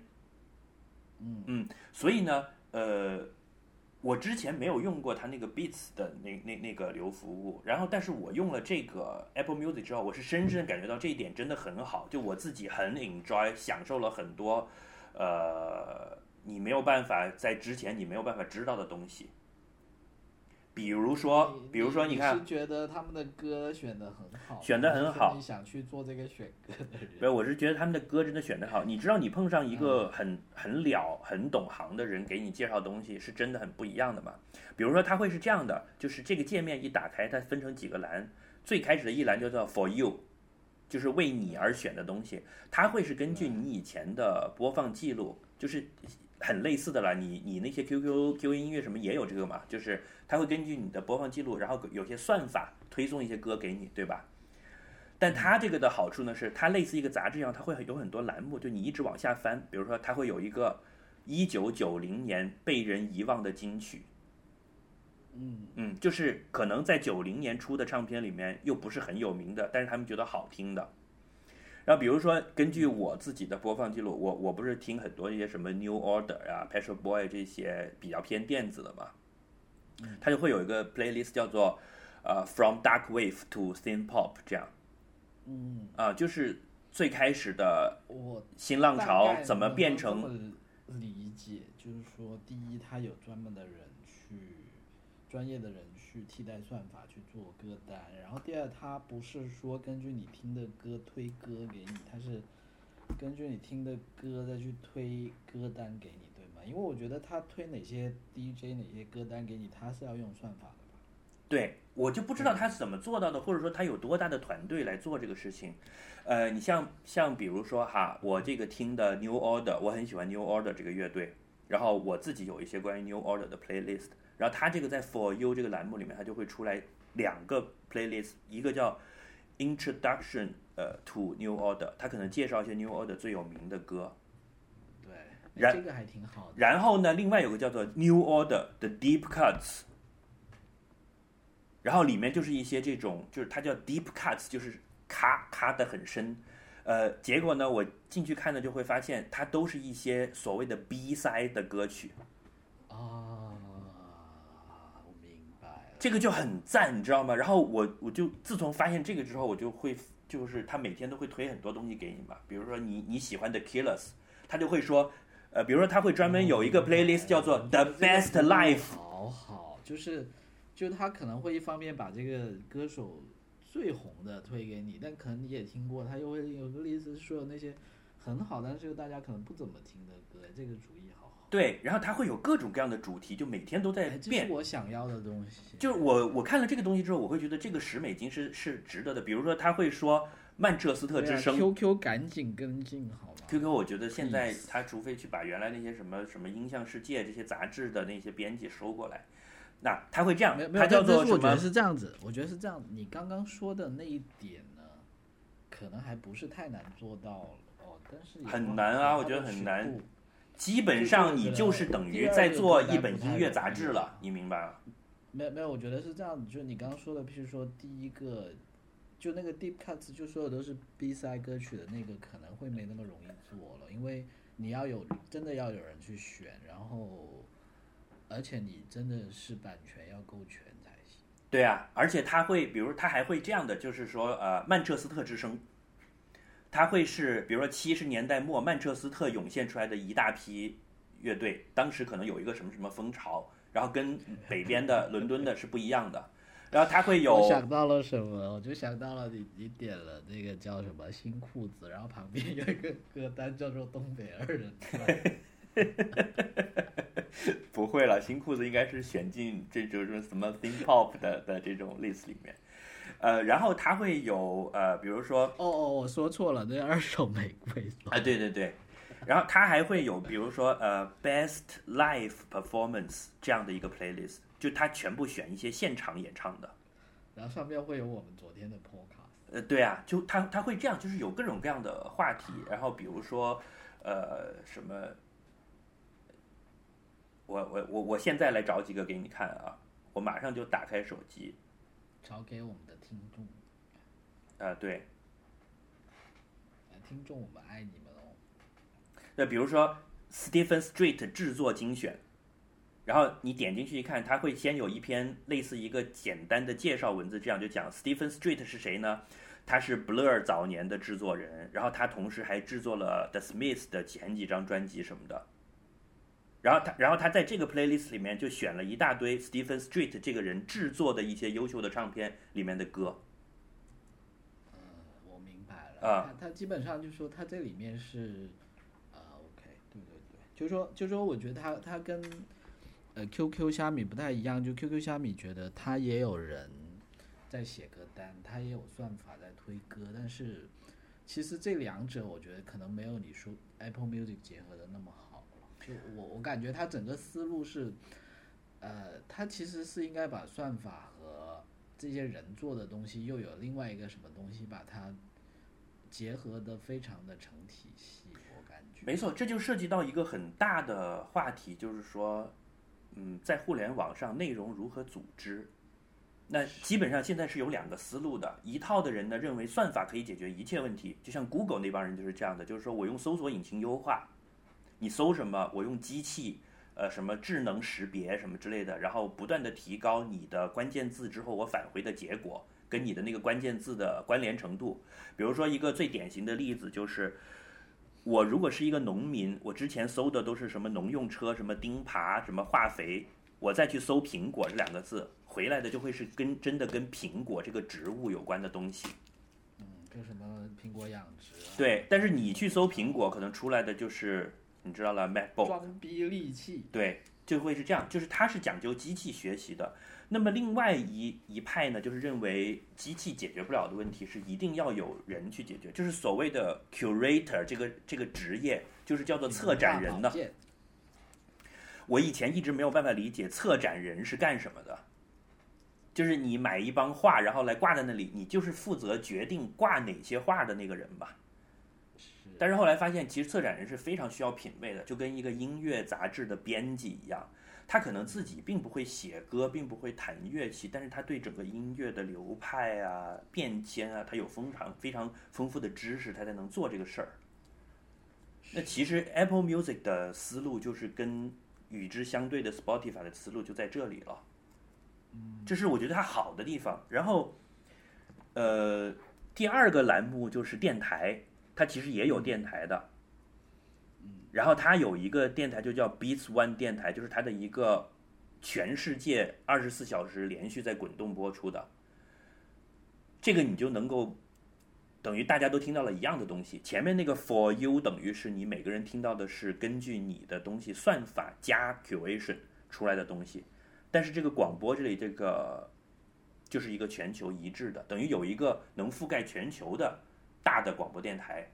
嗯嗯，所以呢，呃，我之前没有用过他那个 Beats 的那那那个流服务，然后，但是我用了这个 Apple Music 之后，我是深深感觉到这一点真的很好，就我自己很 enjoy，享受了很多，呃，你没有办法在之前你没有办法知道的东西。比如说，比如说，你看，是觉得他们的歌选的很好，选的很好，你想去做这个选歌的人。对，我是觉得他们的歌真的选的好。你知道，你碰上一个很很了、很懂行的人给你介绍东西，是真的很不一样的嘛。比如说，他会是这样的，就是这个界面一打开，它分成几个栏，最开始的一栏叫做 For You，就是为你而选的东西，它会是根据你以前的播放记录，就是。很类似的了，你你那些 QQ QQ 音乐什么也有这个嘛？就是它会根据你的播放记录，然后有些算法推送一些歌给你，对吧？但它这个的好处呢，是它类似一个杂志一样，它会有很多栏目，就你一直往下翻，比如说它会有一个一九九零年被人遗忘的金曲，嗯嗯，就是可能在九零年出的唱片里面又不是很有名的，但是他们觉得好听的。然后比如说，根据我自己的播放记录，我我不是听很多一些什么 New Order 啊、p e t r o Boy 这些比较偏电子的嘛，它就会有一个 playlist 叫做呃 From Dark Wave to Synth Pop 这样，嗯啊，就是最开始的我新浪潮怎么变成理解，就是说，第一，他有专门的人去专业的人。去替代算法去做歌单，然后第二，它不是说根据你听的歌推歌给你，它是根据你听的歌再去推歌单给你，对吗？因为我觉得它推哪些 DJ 哪些歌单给你，它是要用算法的吧？对，我就不知道他是怎么做到的，或者说他有多大的团队来做这个事情。呃，你像像比如说哈，我这个听的 New Order，我很喜欢 New Order 这个乐队，然后我自己有一些关于 New Order 的 playlist。然后它这个在 For You 这个栏目里面，它就会出来两个 playlist，一个叫 Introduction 呃 to New Order，它可能介绍一些 New Order 最有名的歌。对，然这个还挺好的。然后呢，另外有个叫做 New Order 的 Deep Cuts，然后里面就是一些这种，就是它叫 Deep Cuts，就是卡卡的很深。呃，结果呢，我进去看呢，就会发现它都是一些所谓的 B side 的歌曲。这个就很赞，你知道吗？然后我我就自从发现这个之后，我就会就是他每天都会推很多东西给你嘛，比如说你你喜欢的 Killers，他就会说，呃，比如说他会专门有一个 playlist 叫做 The Best Life。好好，就是就他可能会一方面把这个歌手最红的推给你，但可能你也听过，他又会有个例子说有那些很好，但是又大家可能不怎么听的歌，这个主意好好。对，然后它会有各种各样的主题，就每天都在变是。我想要的东西。就是我我看了这个东西之后，我会觉得这个十美金是是值得的。比如说，他会说曼彻斯特之声。QQ 赶紧跟进好吗？QQ，我觉得现在他除非去把原来那些什么什么音像世界这些杂志的那些编辑收过来，那他会这样他叫做什么我觉得？是这样子，我觉得是这样。你刚刚说的那一点呢，可能还不是太难做到哦，但是也很难啊我觉得很难度基本上你就是等于在做一本音乐杂志了，你明白吗？没有没有，我觉得是这样子，就是你刚刚说的，譬如说第一个，就那个 deep cuts，就所有都是 B side 歌曲的那个，可能会没那么容易做了，因为你要有真的要有人去选，然后而且你真的是版权要够全才行。对啊，而且他会，比如他还会这样的，就是说，呃，曼彻斯特之声，他会是，比如说七十年代末曼彻斯特涌现出来的一大批乐队，当时可能有一个什么什么风潮，然后跟北边的伦敦的是不一样的，然后他会有我想到了什么？我就想到了你你点了那个叫什么新裤子，然后旁边有一个歌单叫做东北二人 *laughs* 转。*laughs* 不会了，新裤子应该是选进这种什么 think pop 的的这种 list 里面，呃，然后它会有呃，比如说哦哦，我说错了，那二手玫瑰。啊，对对对，然后它还会有比如说呃 best live performance 这样的一个 playlist，就它全部选一些现场演唱的，然后上面会有我们昨天的 podcast。呃，对啊，就它它会这样，就是有各种各样的话题，然后比如说呃什么，我我我我现在来找几个给你看啊，我马上就打开手机。找给我们的听众，啊，对，呃听众我们爱你们哦。那比如说 Stephen Street 制作精选，然后你点进去一看，它会先有一篇类似一个简单的介绍文字，这样就讲 Stephen Street 是谁呢？他是 Blur 早年的制作人，然后他同时还制作了 The Smiths 的前几张专辑什么的。然后他，然后他在这个 playlist 里面就选了一大堆 Stephen Street 这个人制作的一些优秀的唱片里面的歌。嗯，我明白了。啊他他基本上就说他这里面是，啊，OK，对对对，就说就说我觉得他他跟呃 QQ 虾米不太一样，就 QQ 虾米觉得他也有人在写歌单，他也有算法在推歌，但是其实这两者我觉得可能没有你说 Apple Music 结合的那么好。就我我感觉他整个思路是，呃，他其实是应该把算法和这些人做的东西，又有另外一个什么东西把它结合的非常的成体系，我感觉。没错，这就涉及到一个很大的话题，就是说，嗯，在互联网上内容如何组织。那基本上现在是有两个思路的，一套的人呢认为算法可以解决一切问题，就像 Google 那帮人就是这样的，就是说我用搜索引擎优化，你搜什么，我用机器，呃，什么智能识别什么之类的，然后不断的提高你的关键字之后我返回的结果跟你的那个关键字的关联程度。比如说一个最典型的例子就是。我如果是一个农民，我之前搜的都是什么农用车、什么钉耙、什么化肥，我再去搜苹果这两个字，回来的就会是跟真的跟苹果这个植物有关的东西。嗯，就什么苹果养殖啊，对，但是你去搜苹果，可能出来的就是你知道了，MacBook，装逼利器，对，就会是这样，就是它是讲究机器学习的。那么另外一一派呢，就是认为机器解决不了的问题是一定要有人去解决，就是所谓的 curator 这个这个职业，就是叫做策展人呢。的。我以前一直没有办法理解策展人是干什么的，就是你买一帮画，然后来挂在那里，你就是负责决定挂哪些画的那个人吧。但是后来发现，其实策展人是非常需要品味的，就跟一个音乐杂志的编辑一样，他可能自己并不会写歌，并不会弹乐器，但是他对整个音乐的流派啊、变迁啊，他有非常非常丰富的知识，他才能做这个事儿。那其实 Apple Music 的思路就是跟与之相对的 Spotify 的思路就在这里了，这是我觉得它好的地方。然后，呃，第二个栏目就是电台，它其实也有电台的。然后它有一个电台就叫 Beats One 电台，就是它的一个全世界二十四小时连续在滚动播出的。这个你就能够等于大家都听到了一样的东西。前面那个 for you 等于是你每个人听到的是根据你的东西算法加 curation 出来的东西，但是这个广播这里这个就是一个全球一致的，等于有一个能覆盖全球的大的广播电台。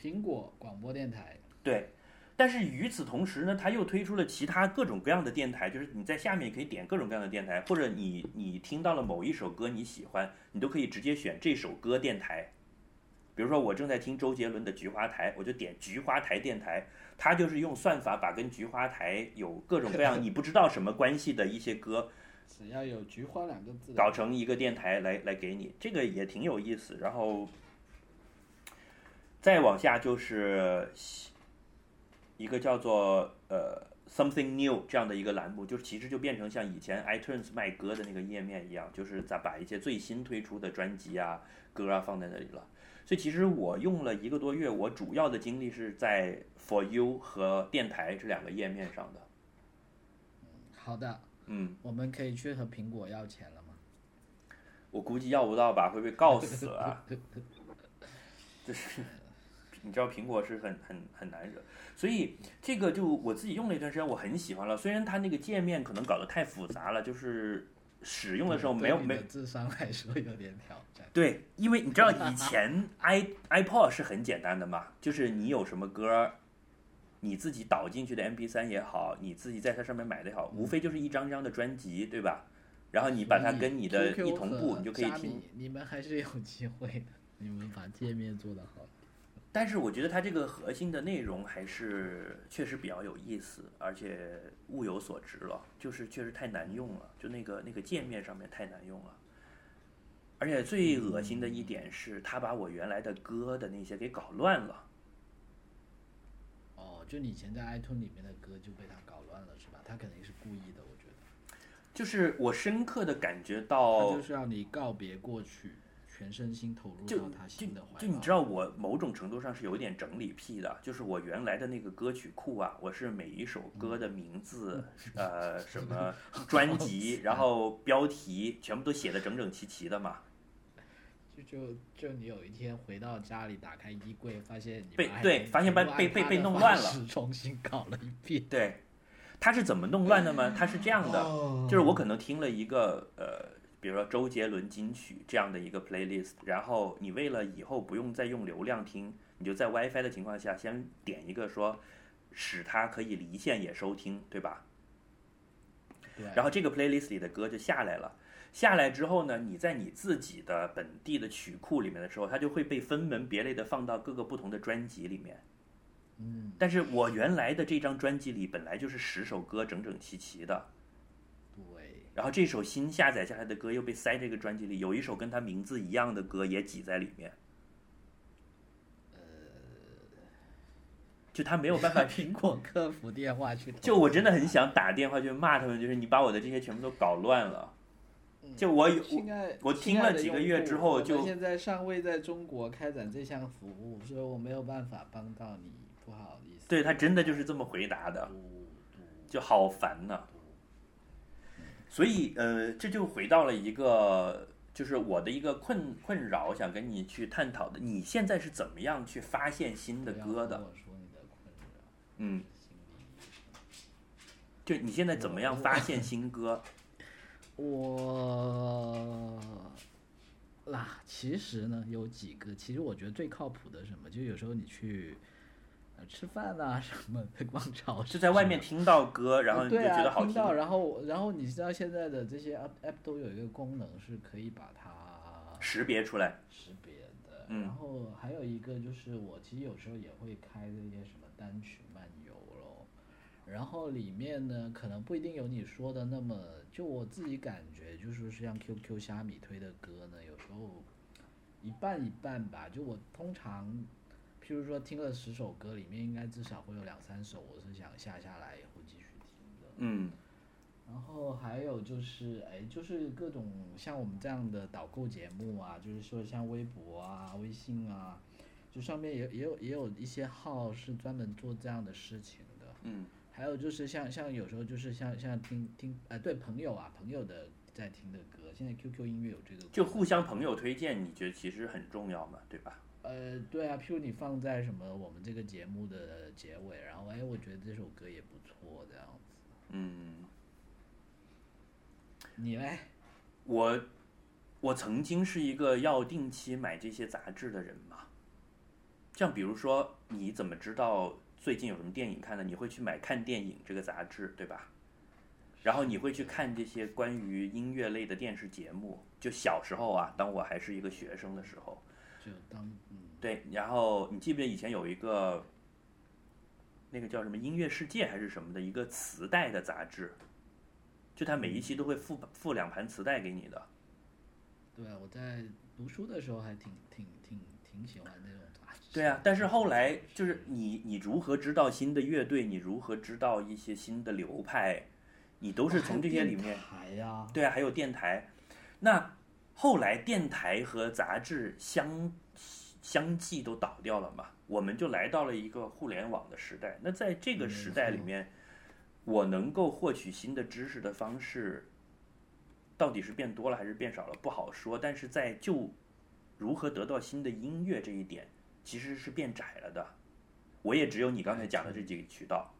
苹果广播电台，对，但是与此同时呢，它又推出了其他各种各样的电台，就是你在下面可以点各种各样的电台，或者你你听到了某一首歌你喜欢，你都可以直接选这首歌电台。比如说我正在听周杰伦的《菊花台》，我就点菊花台电台，它就是用算法把跟菊花台有各种各样 *laughs* 你不知道什么关系的一些歌，只要有“菊花”两个字，搞成一个电台来来给你，这个也挺有意思。然后再往下就是一个叫做呃 Something New 这样的一个栏目，就是其实就变成像以前 iTunes 卖歌的那个页面一样，就是在把一些最新推出的专辑啊、歌啊放在那里了。所以其实我用了一个多月，我主要的精力是在 For You 和电台这两个页面上的。好的，嗯，我们可以去和苹果要钱了吗？我估计要不到吧，会被告死啊。*laughs* 就是你知道苹果是很很很难惹，所以这个就我自己用了一段时间，我很喜欢了。虽然它那个界面可能搞得太复杂了，就是使用的时候没有没智商来说有点挑战。对，因为你知道以前 i iPod 是很简单的嘛，就是你有什么歌，你自己导进去的 MP 3也好，你自己在它上面买的也好，无非就是一张张的专辑，对吧？然后你把它跟你的一同步，你就可以听。你们还是有机会的。*laughs* 你们把界面做得好。但是我觉得它这个核心的内容还是确实比较有意思，而且物有所值了，就是确实太难用了，就那个那个界面上面太难用了。而且最恶心的一点是，他把我原来的歌的那些给搞乱了。哦，就你以前在 iTunes 里面的歌就被他搞乱了，是吧？他肯定是故意的，我觉得。就是我深刻的感觉到他到就，是要你告别过去，全身心投入就到他新的怀抱。就你知道，我某种程度上是有点整理癖的，就是我原来的那个歌曲库啊，我是每一首歌的名字，呃，什么专辑，*laughs* 然后标题全部都写的整整齐齐的嘛。就就就你有一天回到家里，打开衣柜，发现你被对发现被被被被弄乱了式重新搞了一遍。对，他是怎么弄乱的吗？他是这样的，就是我可能听了一个呃，比如说周杰伦金曲这样的一个 playlist，然后你为了以后不用再用流量听，你就在 WiFi 的情况下先点一个说，使它可以离线也收听，对吧？对，然后这个 playlist 里的歌就下来了。下来之后呢，你在你自己的本地的曲库里面的时候，它就会被分门别类的放到各个不同的专辑里面。嗯，但是我原来的这张专辑里本来就是十首歌整整齐齐的，对，然后这首新下载下来的歌又被塞这个专辑里，有一首跟它名字一样的歌也挤在里面。就他没有办法 *laughs* 苹果客服电话去。就我真的很想打电话去骂他们，就是你把我的这些全部都搞乱了。就我有我听了几个月之后就现在尚未在中国开展这项服务，所以我没有办法帮到你，不好意思。对他真的就是这么回答的，就好烦呐、所以呃，这就回到了一个，就是我的一个困困扰，想跟你去探讨的。你现在是怎么样去发现新的歌的？我说你的困扰，嗯。就你现在怎么样发现新歌？我啦，其实呢有几个，其实我觉得最靠谱的什么，就有时候你去呃吃饭啊什么的，逛超市是在外面听到歌，然后你就觉得好听。听到，然后然后你知道现在的这些 app app 都有一个功能是可以把它识别出来，识别的，嗯然后还有一个就是我其实有时候也会开这些什么单曲漫游咯，然后里面呢可能不一定有你说的那么，就我自己感觉就是像 QQ 虾米推的歌呢，有时候一半一半吧，就我通常。譬如说听了十首歌，里面应该至少会有两三首我是想下下来以后继续听的。嗯然后还有就是，哎，就是各种像我们这样的导购节目啊，就是说像微博啊、微信啊，就上面也也有也有一些号是专门做这样的事情的。嗯还有就是像像有时候就是像像听听，呃，对朋友啊，朋友的在听的歌。现在 QQ 音乐有这个，就互相朋友推荐，你觉得其实很重要嘛，对吧？呃，对啊，譬如你放在什么我们这个节目的结尾，然后哎，我觉得这首歌也不错，这样子。嗯，你嘞？我我曾经是一个要定期买这些杂志的人嘛。像比如说，你怎么知道最近有什么电影看的？你会去买《看电影》这个杂志，对吧？然后你会去看这些关于音乐类的电视节目。就小时候啊，当我还是一个学生的时候，就当嗯，对。然后你记不记得以前有一个那个叫什么《音乐世界》还是什么的一个磁带的杂志？就它每一期都会附附两盘磁带给你的。对啊，我在读书的时候还挺挺挺挺喜欢那种。对啊，但是后来就是你你如何知道新的乐队？你如何知道一些新的流派？你都是从这些里面。台呀。对啊，还有电台。那后来电台和杂志相相继都倒掉了嘛？我们就来到了一个互联网的时代。那在这个时代里面，我能够获取新的知识的方式，到底是变多了还是变少了，不好说。但是在就如何得到新的音乐这一点，其实是变窄了的。我也只有你刚才讲的这几个渠道。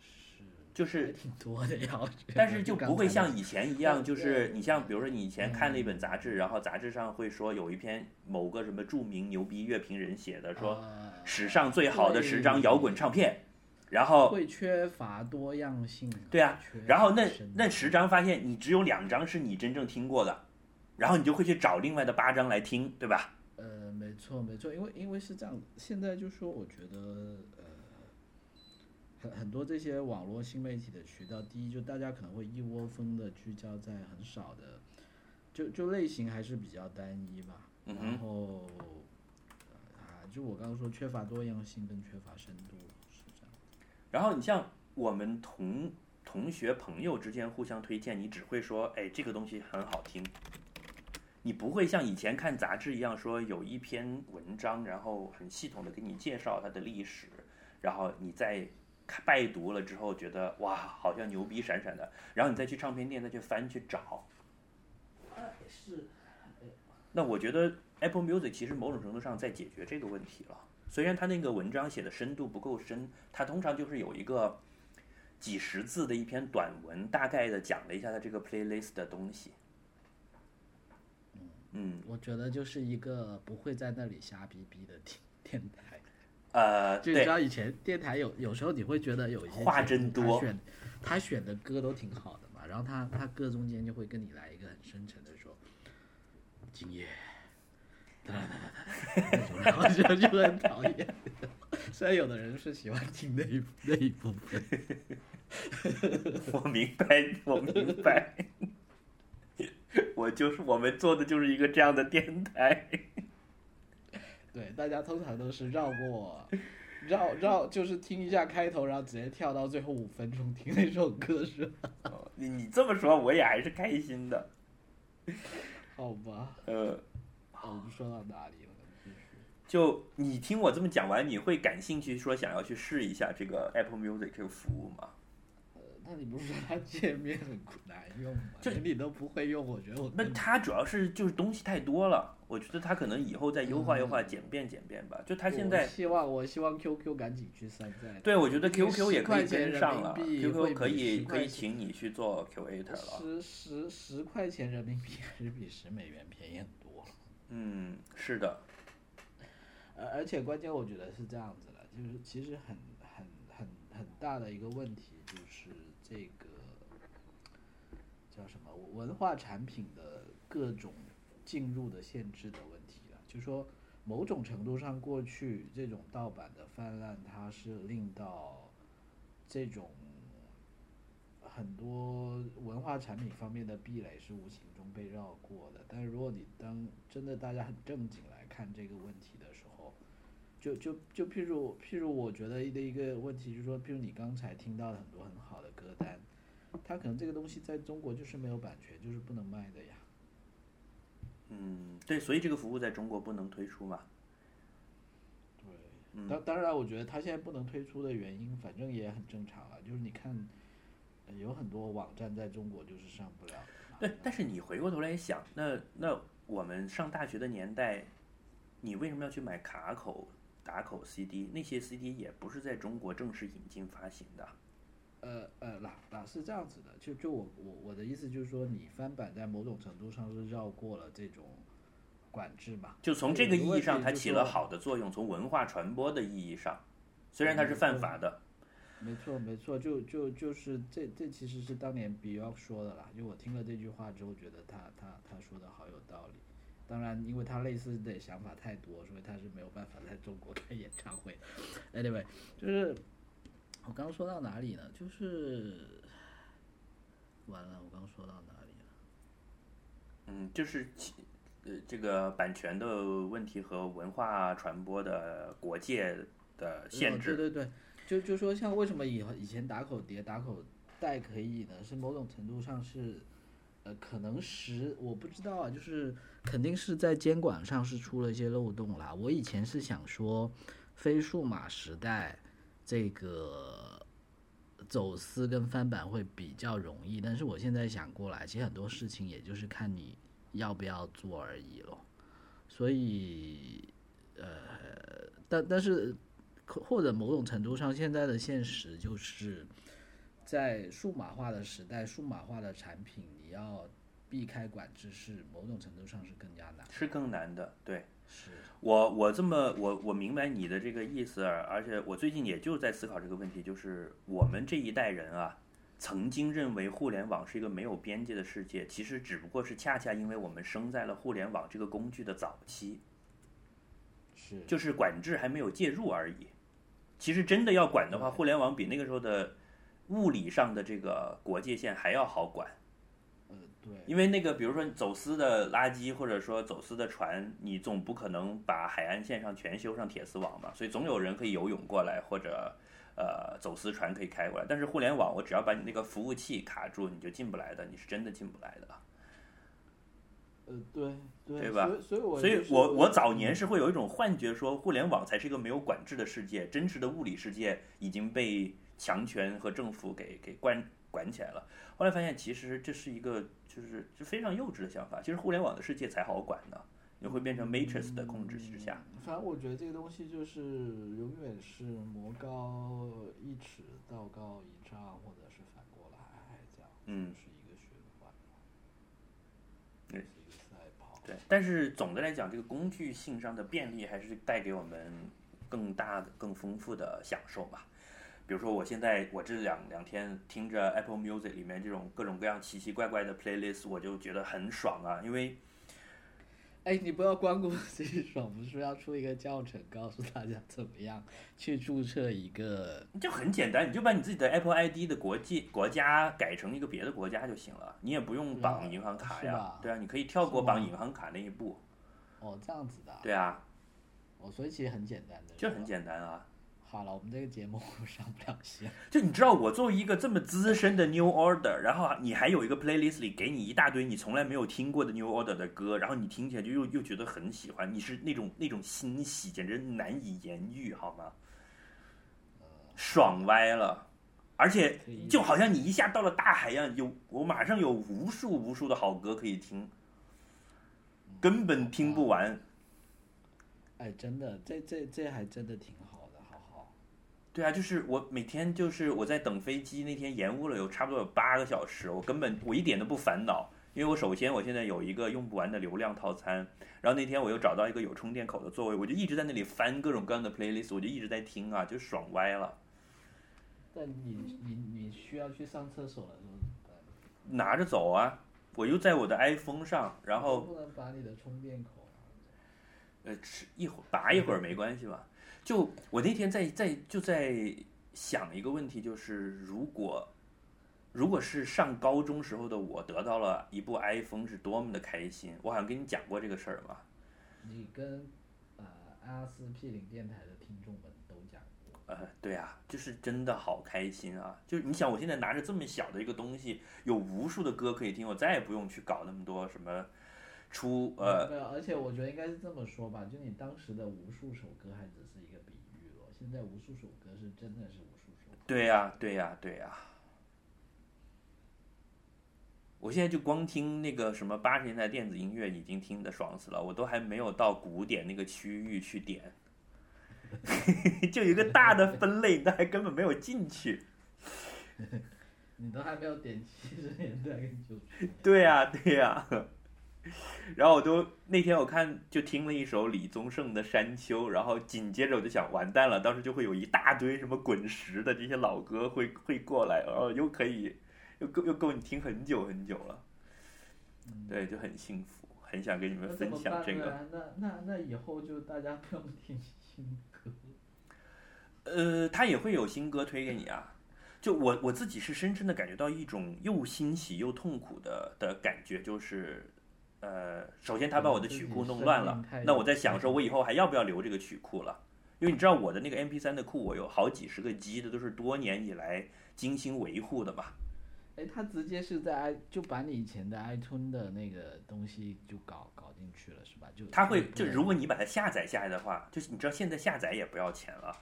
是就是挺多的呀，但是就不会像以前一样，*laughs* 就是你像比如说你以前看了一本杂志，然后杂志上会说有一篇某个什么著名牛逼乐评人写的，说史上最好的十张摇滚唱片，然后会缺乏多样性。对啊，然后那那十张发现你只有两张是你真正听过的，然后你就会去找另外的八张来听，对吧？呃，没错没错，因为因为是这样，现在就说我觉得呃。很很多这些网络新媒体的渠道，第一就大家可能会一窝蜂的聚焦在很少的，就就类型还是比较单一吧。然后啊，就我刚刚说缺乏多样性跟缺乏深度是这样。然后你像我们同同学朋友之间互相推荐，你只会说哎这个东西很好听，你不会像以前看杂志一样说有一篇文章，然后很系统的给你介绍它的历史，然后你再。拜读了之后，觉得哇，好像牛逼闪闪的，然后你再去唱片店再去翻去找。是。那我觉得 Apple Music 其实某种程度上在解决这个问题了。虽然它那个文章写的深度不够深，它通常就是有一个几十字的一篇短文，大概的讲了一下它这个 playlist 的东西。嗯，我觉得就是一个不会在那里瞎逼逼的电电台。呃，就你知道以前电台有有时候你会觉得有一些话真多，他选他选的歌都挺好的嘛，然后他他歌中间就会跟你来一个很深沉的说，今夜，然后就就很讨厌。虽然有的人是喜欢听那一那一部分，*laughs* 我明白，我明白，*laughs* 我就是我们做的就是一个这样的电台。*laughs* 对，大家通常都是绕过，绕绕就是听一下开头，然后直接跳到最后五分钟听那首歌，是吧？*laughs* 你你这么说，我也还是开心的。好吧。呃，我们说到哪里了？就你听我这么讲完，你会感兴趣说想要去试一下这个 Apple Music 这个服务吗？那你不是说它界面很难用吗？就你都不会用，我觉得我那它主要是就是东西太多了，我觉得它可能以后再优化优化、简便简便吧。就它现在希望我希望 QQ 赶紧去山寨。对，我觉得 QQ 也可以跟上了，QQ 可以可以请你去做 *laughs* Q8 了。十十十块钱人民币还是比十美元便宜很多。嗯，是的。而而且关键我觉得是这样子的，就是其实很很很很大的一个问题就是。这个叫什么文化产品的各种进入的限制的问题了？就说某种程度上，过去这种盗版的泛滥，它是令到这种很多文化产品方面的壁垒是无形中被绕过的。但是如果你当真的大家很正经来看这个问题的时候，就就就譬如譬如，我觉得的一个问题就是说，譬如你刚才听到的很多很好的歌单，它可能这个东西在中国就是没有版权，就是不能卖的呀。嗯，对，所以这个服务在中国不能推出嘛。对，当当然，我觉得它现在不能推出的原因，反正也很正常了，就是你看，有很多网站在中国就是上不了。对，但是你回过头来想，那那我们上大学的年代，你为什么要去买卡口打口 CD？那些 CD 也不是在中国正式引进发行的。呃呃，那那是这样子的，就就我我我的意思就是说，你翻版在某种程度上是绕过了这种管制嘛？就从这个意义上，它起了好。的作用。从文化传播的意义上，虽然它是犯法的，没错，没错，就就就是这这其实是当年 Bjork 说的啦。就我听了这句话之后，觉得他他他说的好有道理。当然，因为他类似的想法太多，所以他是没有办法在中国开演唱会。Anyway，就是我刚刚说到哪里呢？就是完了，我刚刚说到哪里了？嗯，就是其呃这个版权的问题和文化传播的国界的限哦制。对对对，就就说像为什么以以前打口碟、打口袋可以呢？是某种程度上是，呃，可能是我不知道啊，就是肯定是在监管上是出了一些漏洞啦。我以前是想说，非数码时代这个走私跟翻版会比较容易，但是我现在想过来，其实很多事情也就是看你要不要做而已咯。所以，呃，但但是或者某种程度上，现在的现实就是在数码化的时代，数码化的产品你要避开管制是某种程度上是更加难。是更难的，对是，我我这么我我明白你的这个意思，而且我最近也就在思考这个问题，就是我们这一代人啊，曾经认为互联网是一个没有边界的世界，其实只不过是恰恰因为我们生在了互联网这个工具的早期，是，就是管制还没有介入而已。其实真的要管的话，互联网比那个时候的物理上的这个国界线还要好管。因为那个，比如说走私的垃圾，或者说走私的船，你总不可能把海岸线上全修上铁丝网吧？所以总有人可以游泳过来，或者呃走私船可以开过来。但是互联网，我只要把你那个服务器卡住，你就进不来的，你是真的进不来的。呃，对对，对吧所以所以我所以我我早年是会有一种幻觉，说互联网才是一个没有管制的世界，真实的物理世界已经被强权和政府给给管管起来了。后来发现，其实这是一个就是就非常幼稚的想法。其实互联网的世界才好管呢，你会变成 Matrix 的控制之下。反正我觉得这个东西就是永远是魔高一尺，道高一丈，或者是反过来这样，嗯是一个循环嘛，对是一个赛跑。对，但是总的来讲，这个工具性上的便利还是带给我们更大的、更丰富的享受吧。比如说，我现在我这两两天听着 Apple Music 里面这种各种各样奇奇怪怪的 playlist，我就觉得很爽啊，因为哎，你不要光顾 *laughs* 自己爽，不是要出一个教程，告诉大家怎么样去注册一个？就很简单，你就把你自己的 Apple ID 的国际国家改成一个别的国家就行了，你也不用绑银行卡呀对啊，你可以跳过绑银行卡那一步，哦，这样子的啊。对啊，哦，所以其实很简单的。就很。简单啊。好了，我们这个节目 *laughs* 上不了线。就你知道，我作为一个这么资深的 New Order，然后你还有一个 playlist 里给你一大堆你从来没有听过的 New Order 的歌，然后你听起来就又又觉得很喜欢，你是那种那种欣喜，简直难以言喻，好吗？爽歪了，而且就好像你一下到了大海一样，有我马上有无数无数的好歌可以听，根本听不完。哎，真的，这这这还真的挺好。对啊，就是我每天就是我在等飞机那天延误了有差不多有八个小时，我根本我一点都不烦恼，因为我首先我现在有一个用不完的流量套餐，然后那天我又找到一个有充电口的座位，我就一直在那里翻各种各样的 playlist，我就一直在听啊，就爽歪了。但你你你需要去上厕所了，怎么办？拿着走啊，我又在我的 iPhone 上，然后不能把你的充电口啊。呃，吃一会儿拔一会儿没关系吧？就我那天在在就在想一个问题，就是如果如果是上高中时候的我得到了一部 iPhone，是多么的开心！我好像跟你讲过这个事儿嘛。你跟呃阿司匹林电台的听众们都讲过，呃，对啊，就是真的好开心啊！就是你想，我现在拿着这么小的一个东西，有无数的歌可以听，我再也不用去搞那么多什么出呃没有，而且我觉得应该是这么说吧，就你当时的无数首歌还只是一个比喻了，现在无数首歌是真的是无数首歌。对呀、对呀、对呀、我现在就光听那个什么八十年代电子音乐已经听得爽死了，我都还没有到古典那个区域去点，*laughs* 就有一个大的分类，但还根本没有进去。*laughs* 你都还没有点七十年代跟九十。对呀、对呀、*laughs* 然后我都那天我看就听了一首李宗盛的《山丘》，然后紧接着我就想完蛋了，当时就会有一大堆什么滚石的这些老歌会会过来，然后又可以又够又够你听很久很久了，对，就很幸福，很想跟你们分享这个。那那那以后就大家不用听新歌。呃，他也会有新歌推给你啊。就我我自己是深深的感觉到一种又欣喜又痛苦的的感觉，就是，呃，首先他把我的曲库弄乱了，那我在想说，我以后还要不要留这个曲库了？因为你知道我的那个 MP 3的库，我有好几十个 G 的，都是多年以来精心维护的嘛。哎，他直接是在 i 就把你以前的 iTunes 的那个东西就搞搞进去了，是吧？就他会就如果你把它下载下来的话，就是你知道现在下载也不要钱了，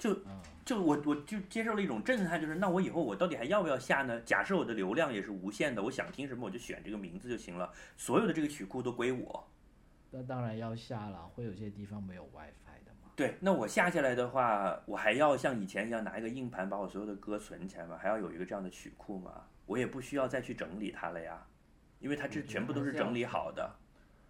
就嗯就我我就接受了一种震撼，就是那我以后我到底还要不要下呢？假设我的流量也是无限的，我想听什么我就选这个名字就行了，所有的这个曲库都归我。那当然要下了，会有些地方没有 WiFi 的嘛。对，那我下下来的话，我还要像以前一样拿一个硬盘把我所有的歌存起来吗？还要有一个这样的曲库吗？我也不需要再去整理它了呀，因为它这全部都是整理好的。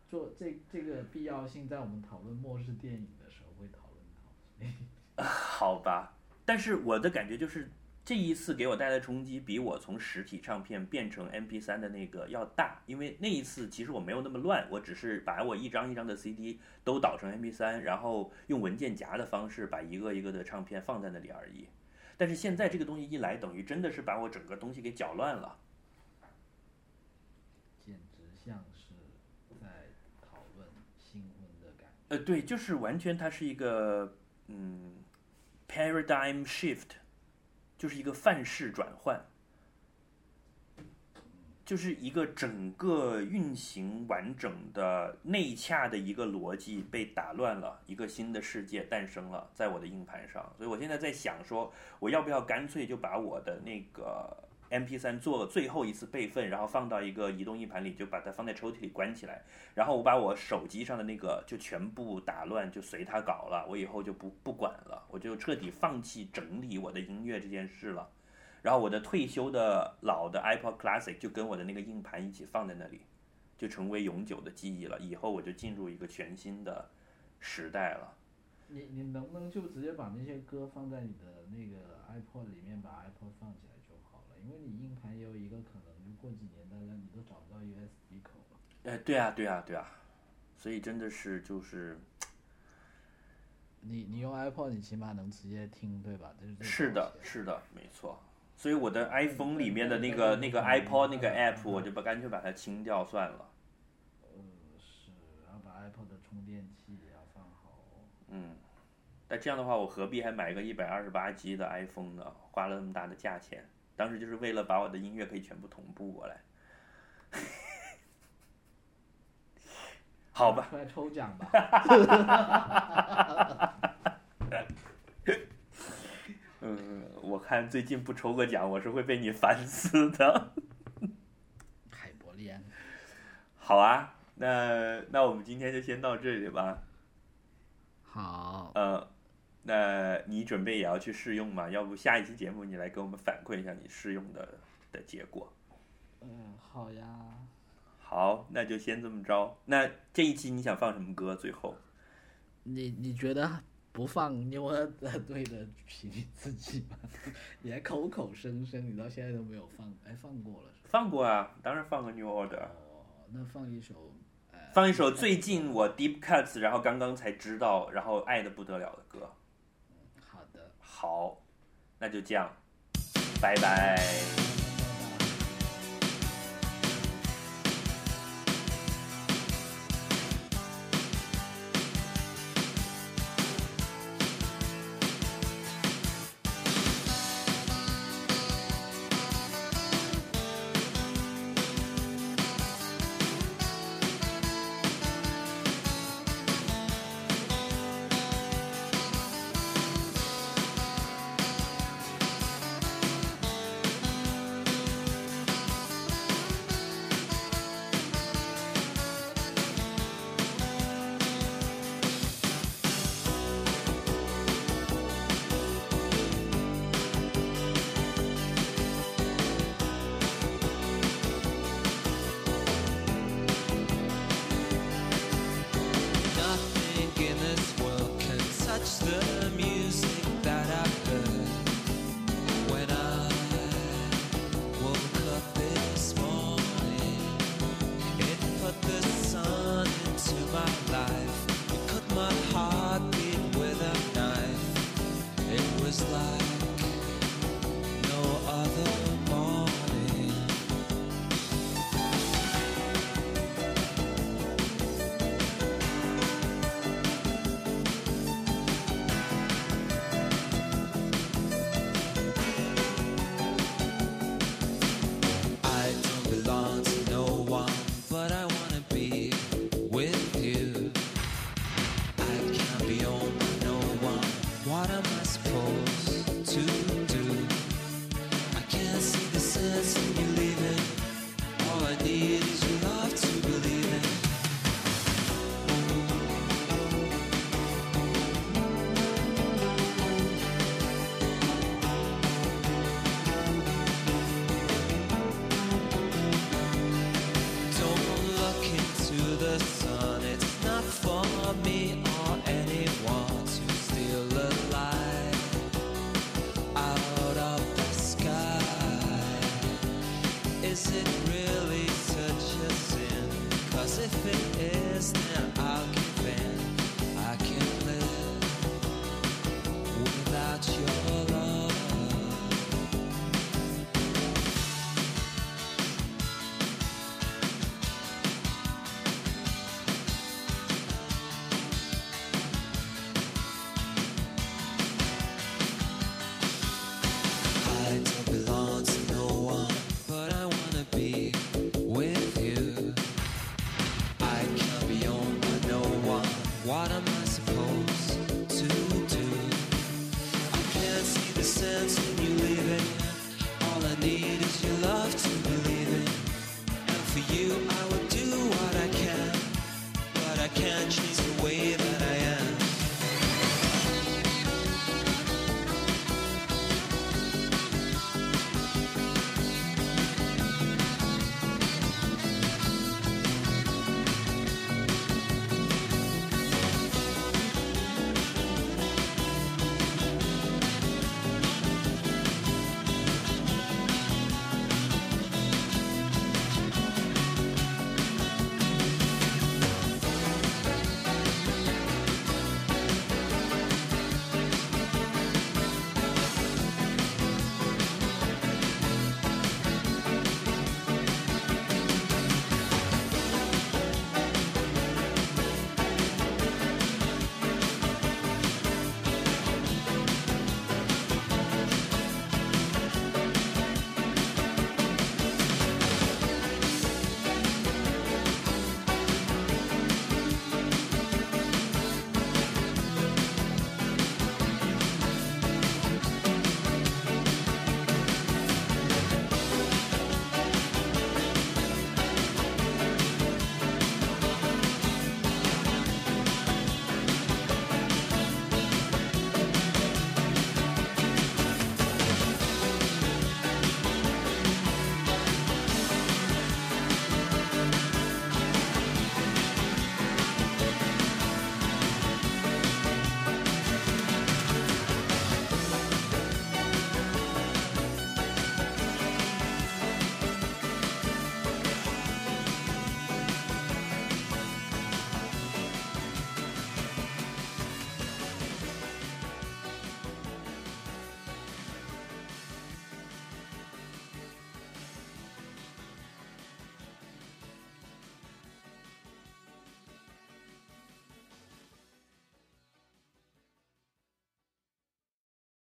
做这这个必要性，在我们讨论末世电影的时候会讨论到。*laughs* *laughs* 好吧，但是我的感觉就是这一次给我带来的冲击比我从实体唱片变成 MP 3的那个要大，因为那一次其实我没有那么乱，我只是把我一张一张的 CD 都导成 MP 3然后用文件夹的方式把一个一个的唱片放在那里而已。但是现在这个东西一来，等于真的是把我整个东西给搅乱了。简直像是在讨论新婚的感觉。呃，对，就是完全它是一个嗯 paradigm shift，就是一个范式转换，就是一个整个运行完整的内洽的一个逻辑被打乱了，一个新的世界诞生了在我的硬盘上，所以我现在在想说，我要不要干脆就把我的那个 MP 3做最后一次备份，然后放到一个移动硬盘里，就把它放在抽屉里关起来。然后我把我手机上的那个就全部打乱，就随它搞了。我以后就不不管了，我就彻底放弃整理我的音乐这件事了。然后我的退休的老的 iPod Classic 就跟我的那个硬盘一起放在那里，就成为永久的记忆了。以后我就进入一个全新的时代了。你你能不能就直接把那些歌放在你的那个 iPod 里面，把 iPod 放起？因为你硬盘也有一个可能，就过几年大家你都找不到 USB 口了。哎，对啊，对啊，对啊，所以真的是就是你你用 iPod，你起码能直接听，对吧？这是最是的，是的，没错。所以我的 iPhone 里面的那个那个 iPod 那个 app，我就把干脆把它清掉算了。呃是，然后把 iPod 的充电器也要放好哦。嗯，但这样的话，我何必还买个一百二十八 G 的 iPhone 呢？花了那么大的价钱，当时就是为了把我的音乐可以全部同步过来。好吧，出来抽奖吧。嗯，我看最近不抽个奖，我是会被你烦死的。*laughs* 海伯利安，好啊，那那我们今天就先到这里吧。好，呃，那你准备也要去试用吗？要不下一期节目你来给我们反馈一下你试用的的结果。嗯，好呀。好，那就先这么着。那这一期你想放什么歌？最后，你你觉得不放牛儿对的凭你自己吗？你还口口声声，你到现在都没有放，哎，放过了是吧？放过啊，当然放个 New Order，哦，那放一首，呃，放一首最近我 Deep Cuts，然后刚刚才知道，然后爱的不得了的歌。好。那就这样，拜拜。What am I?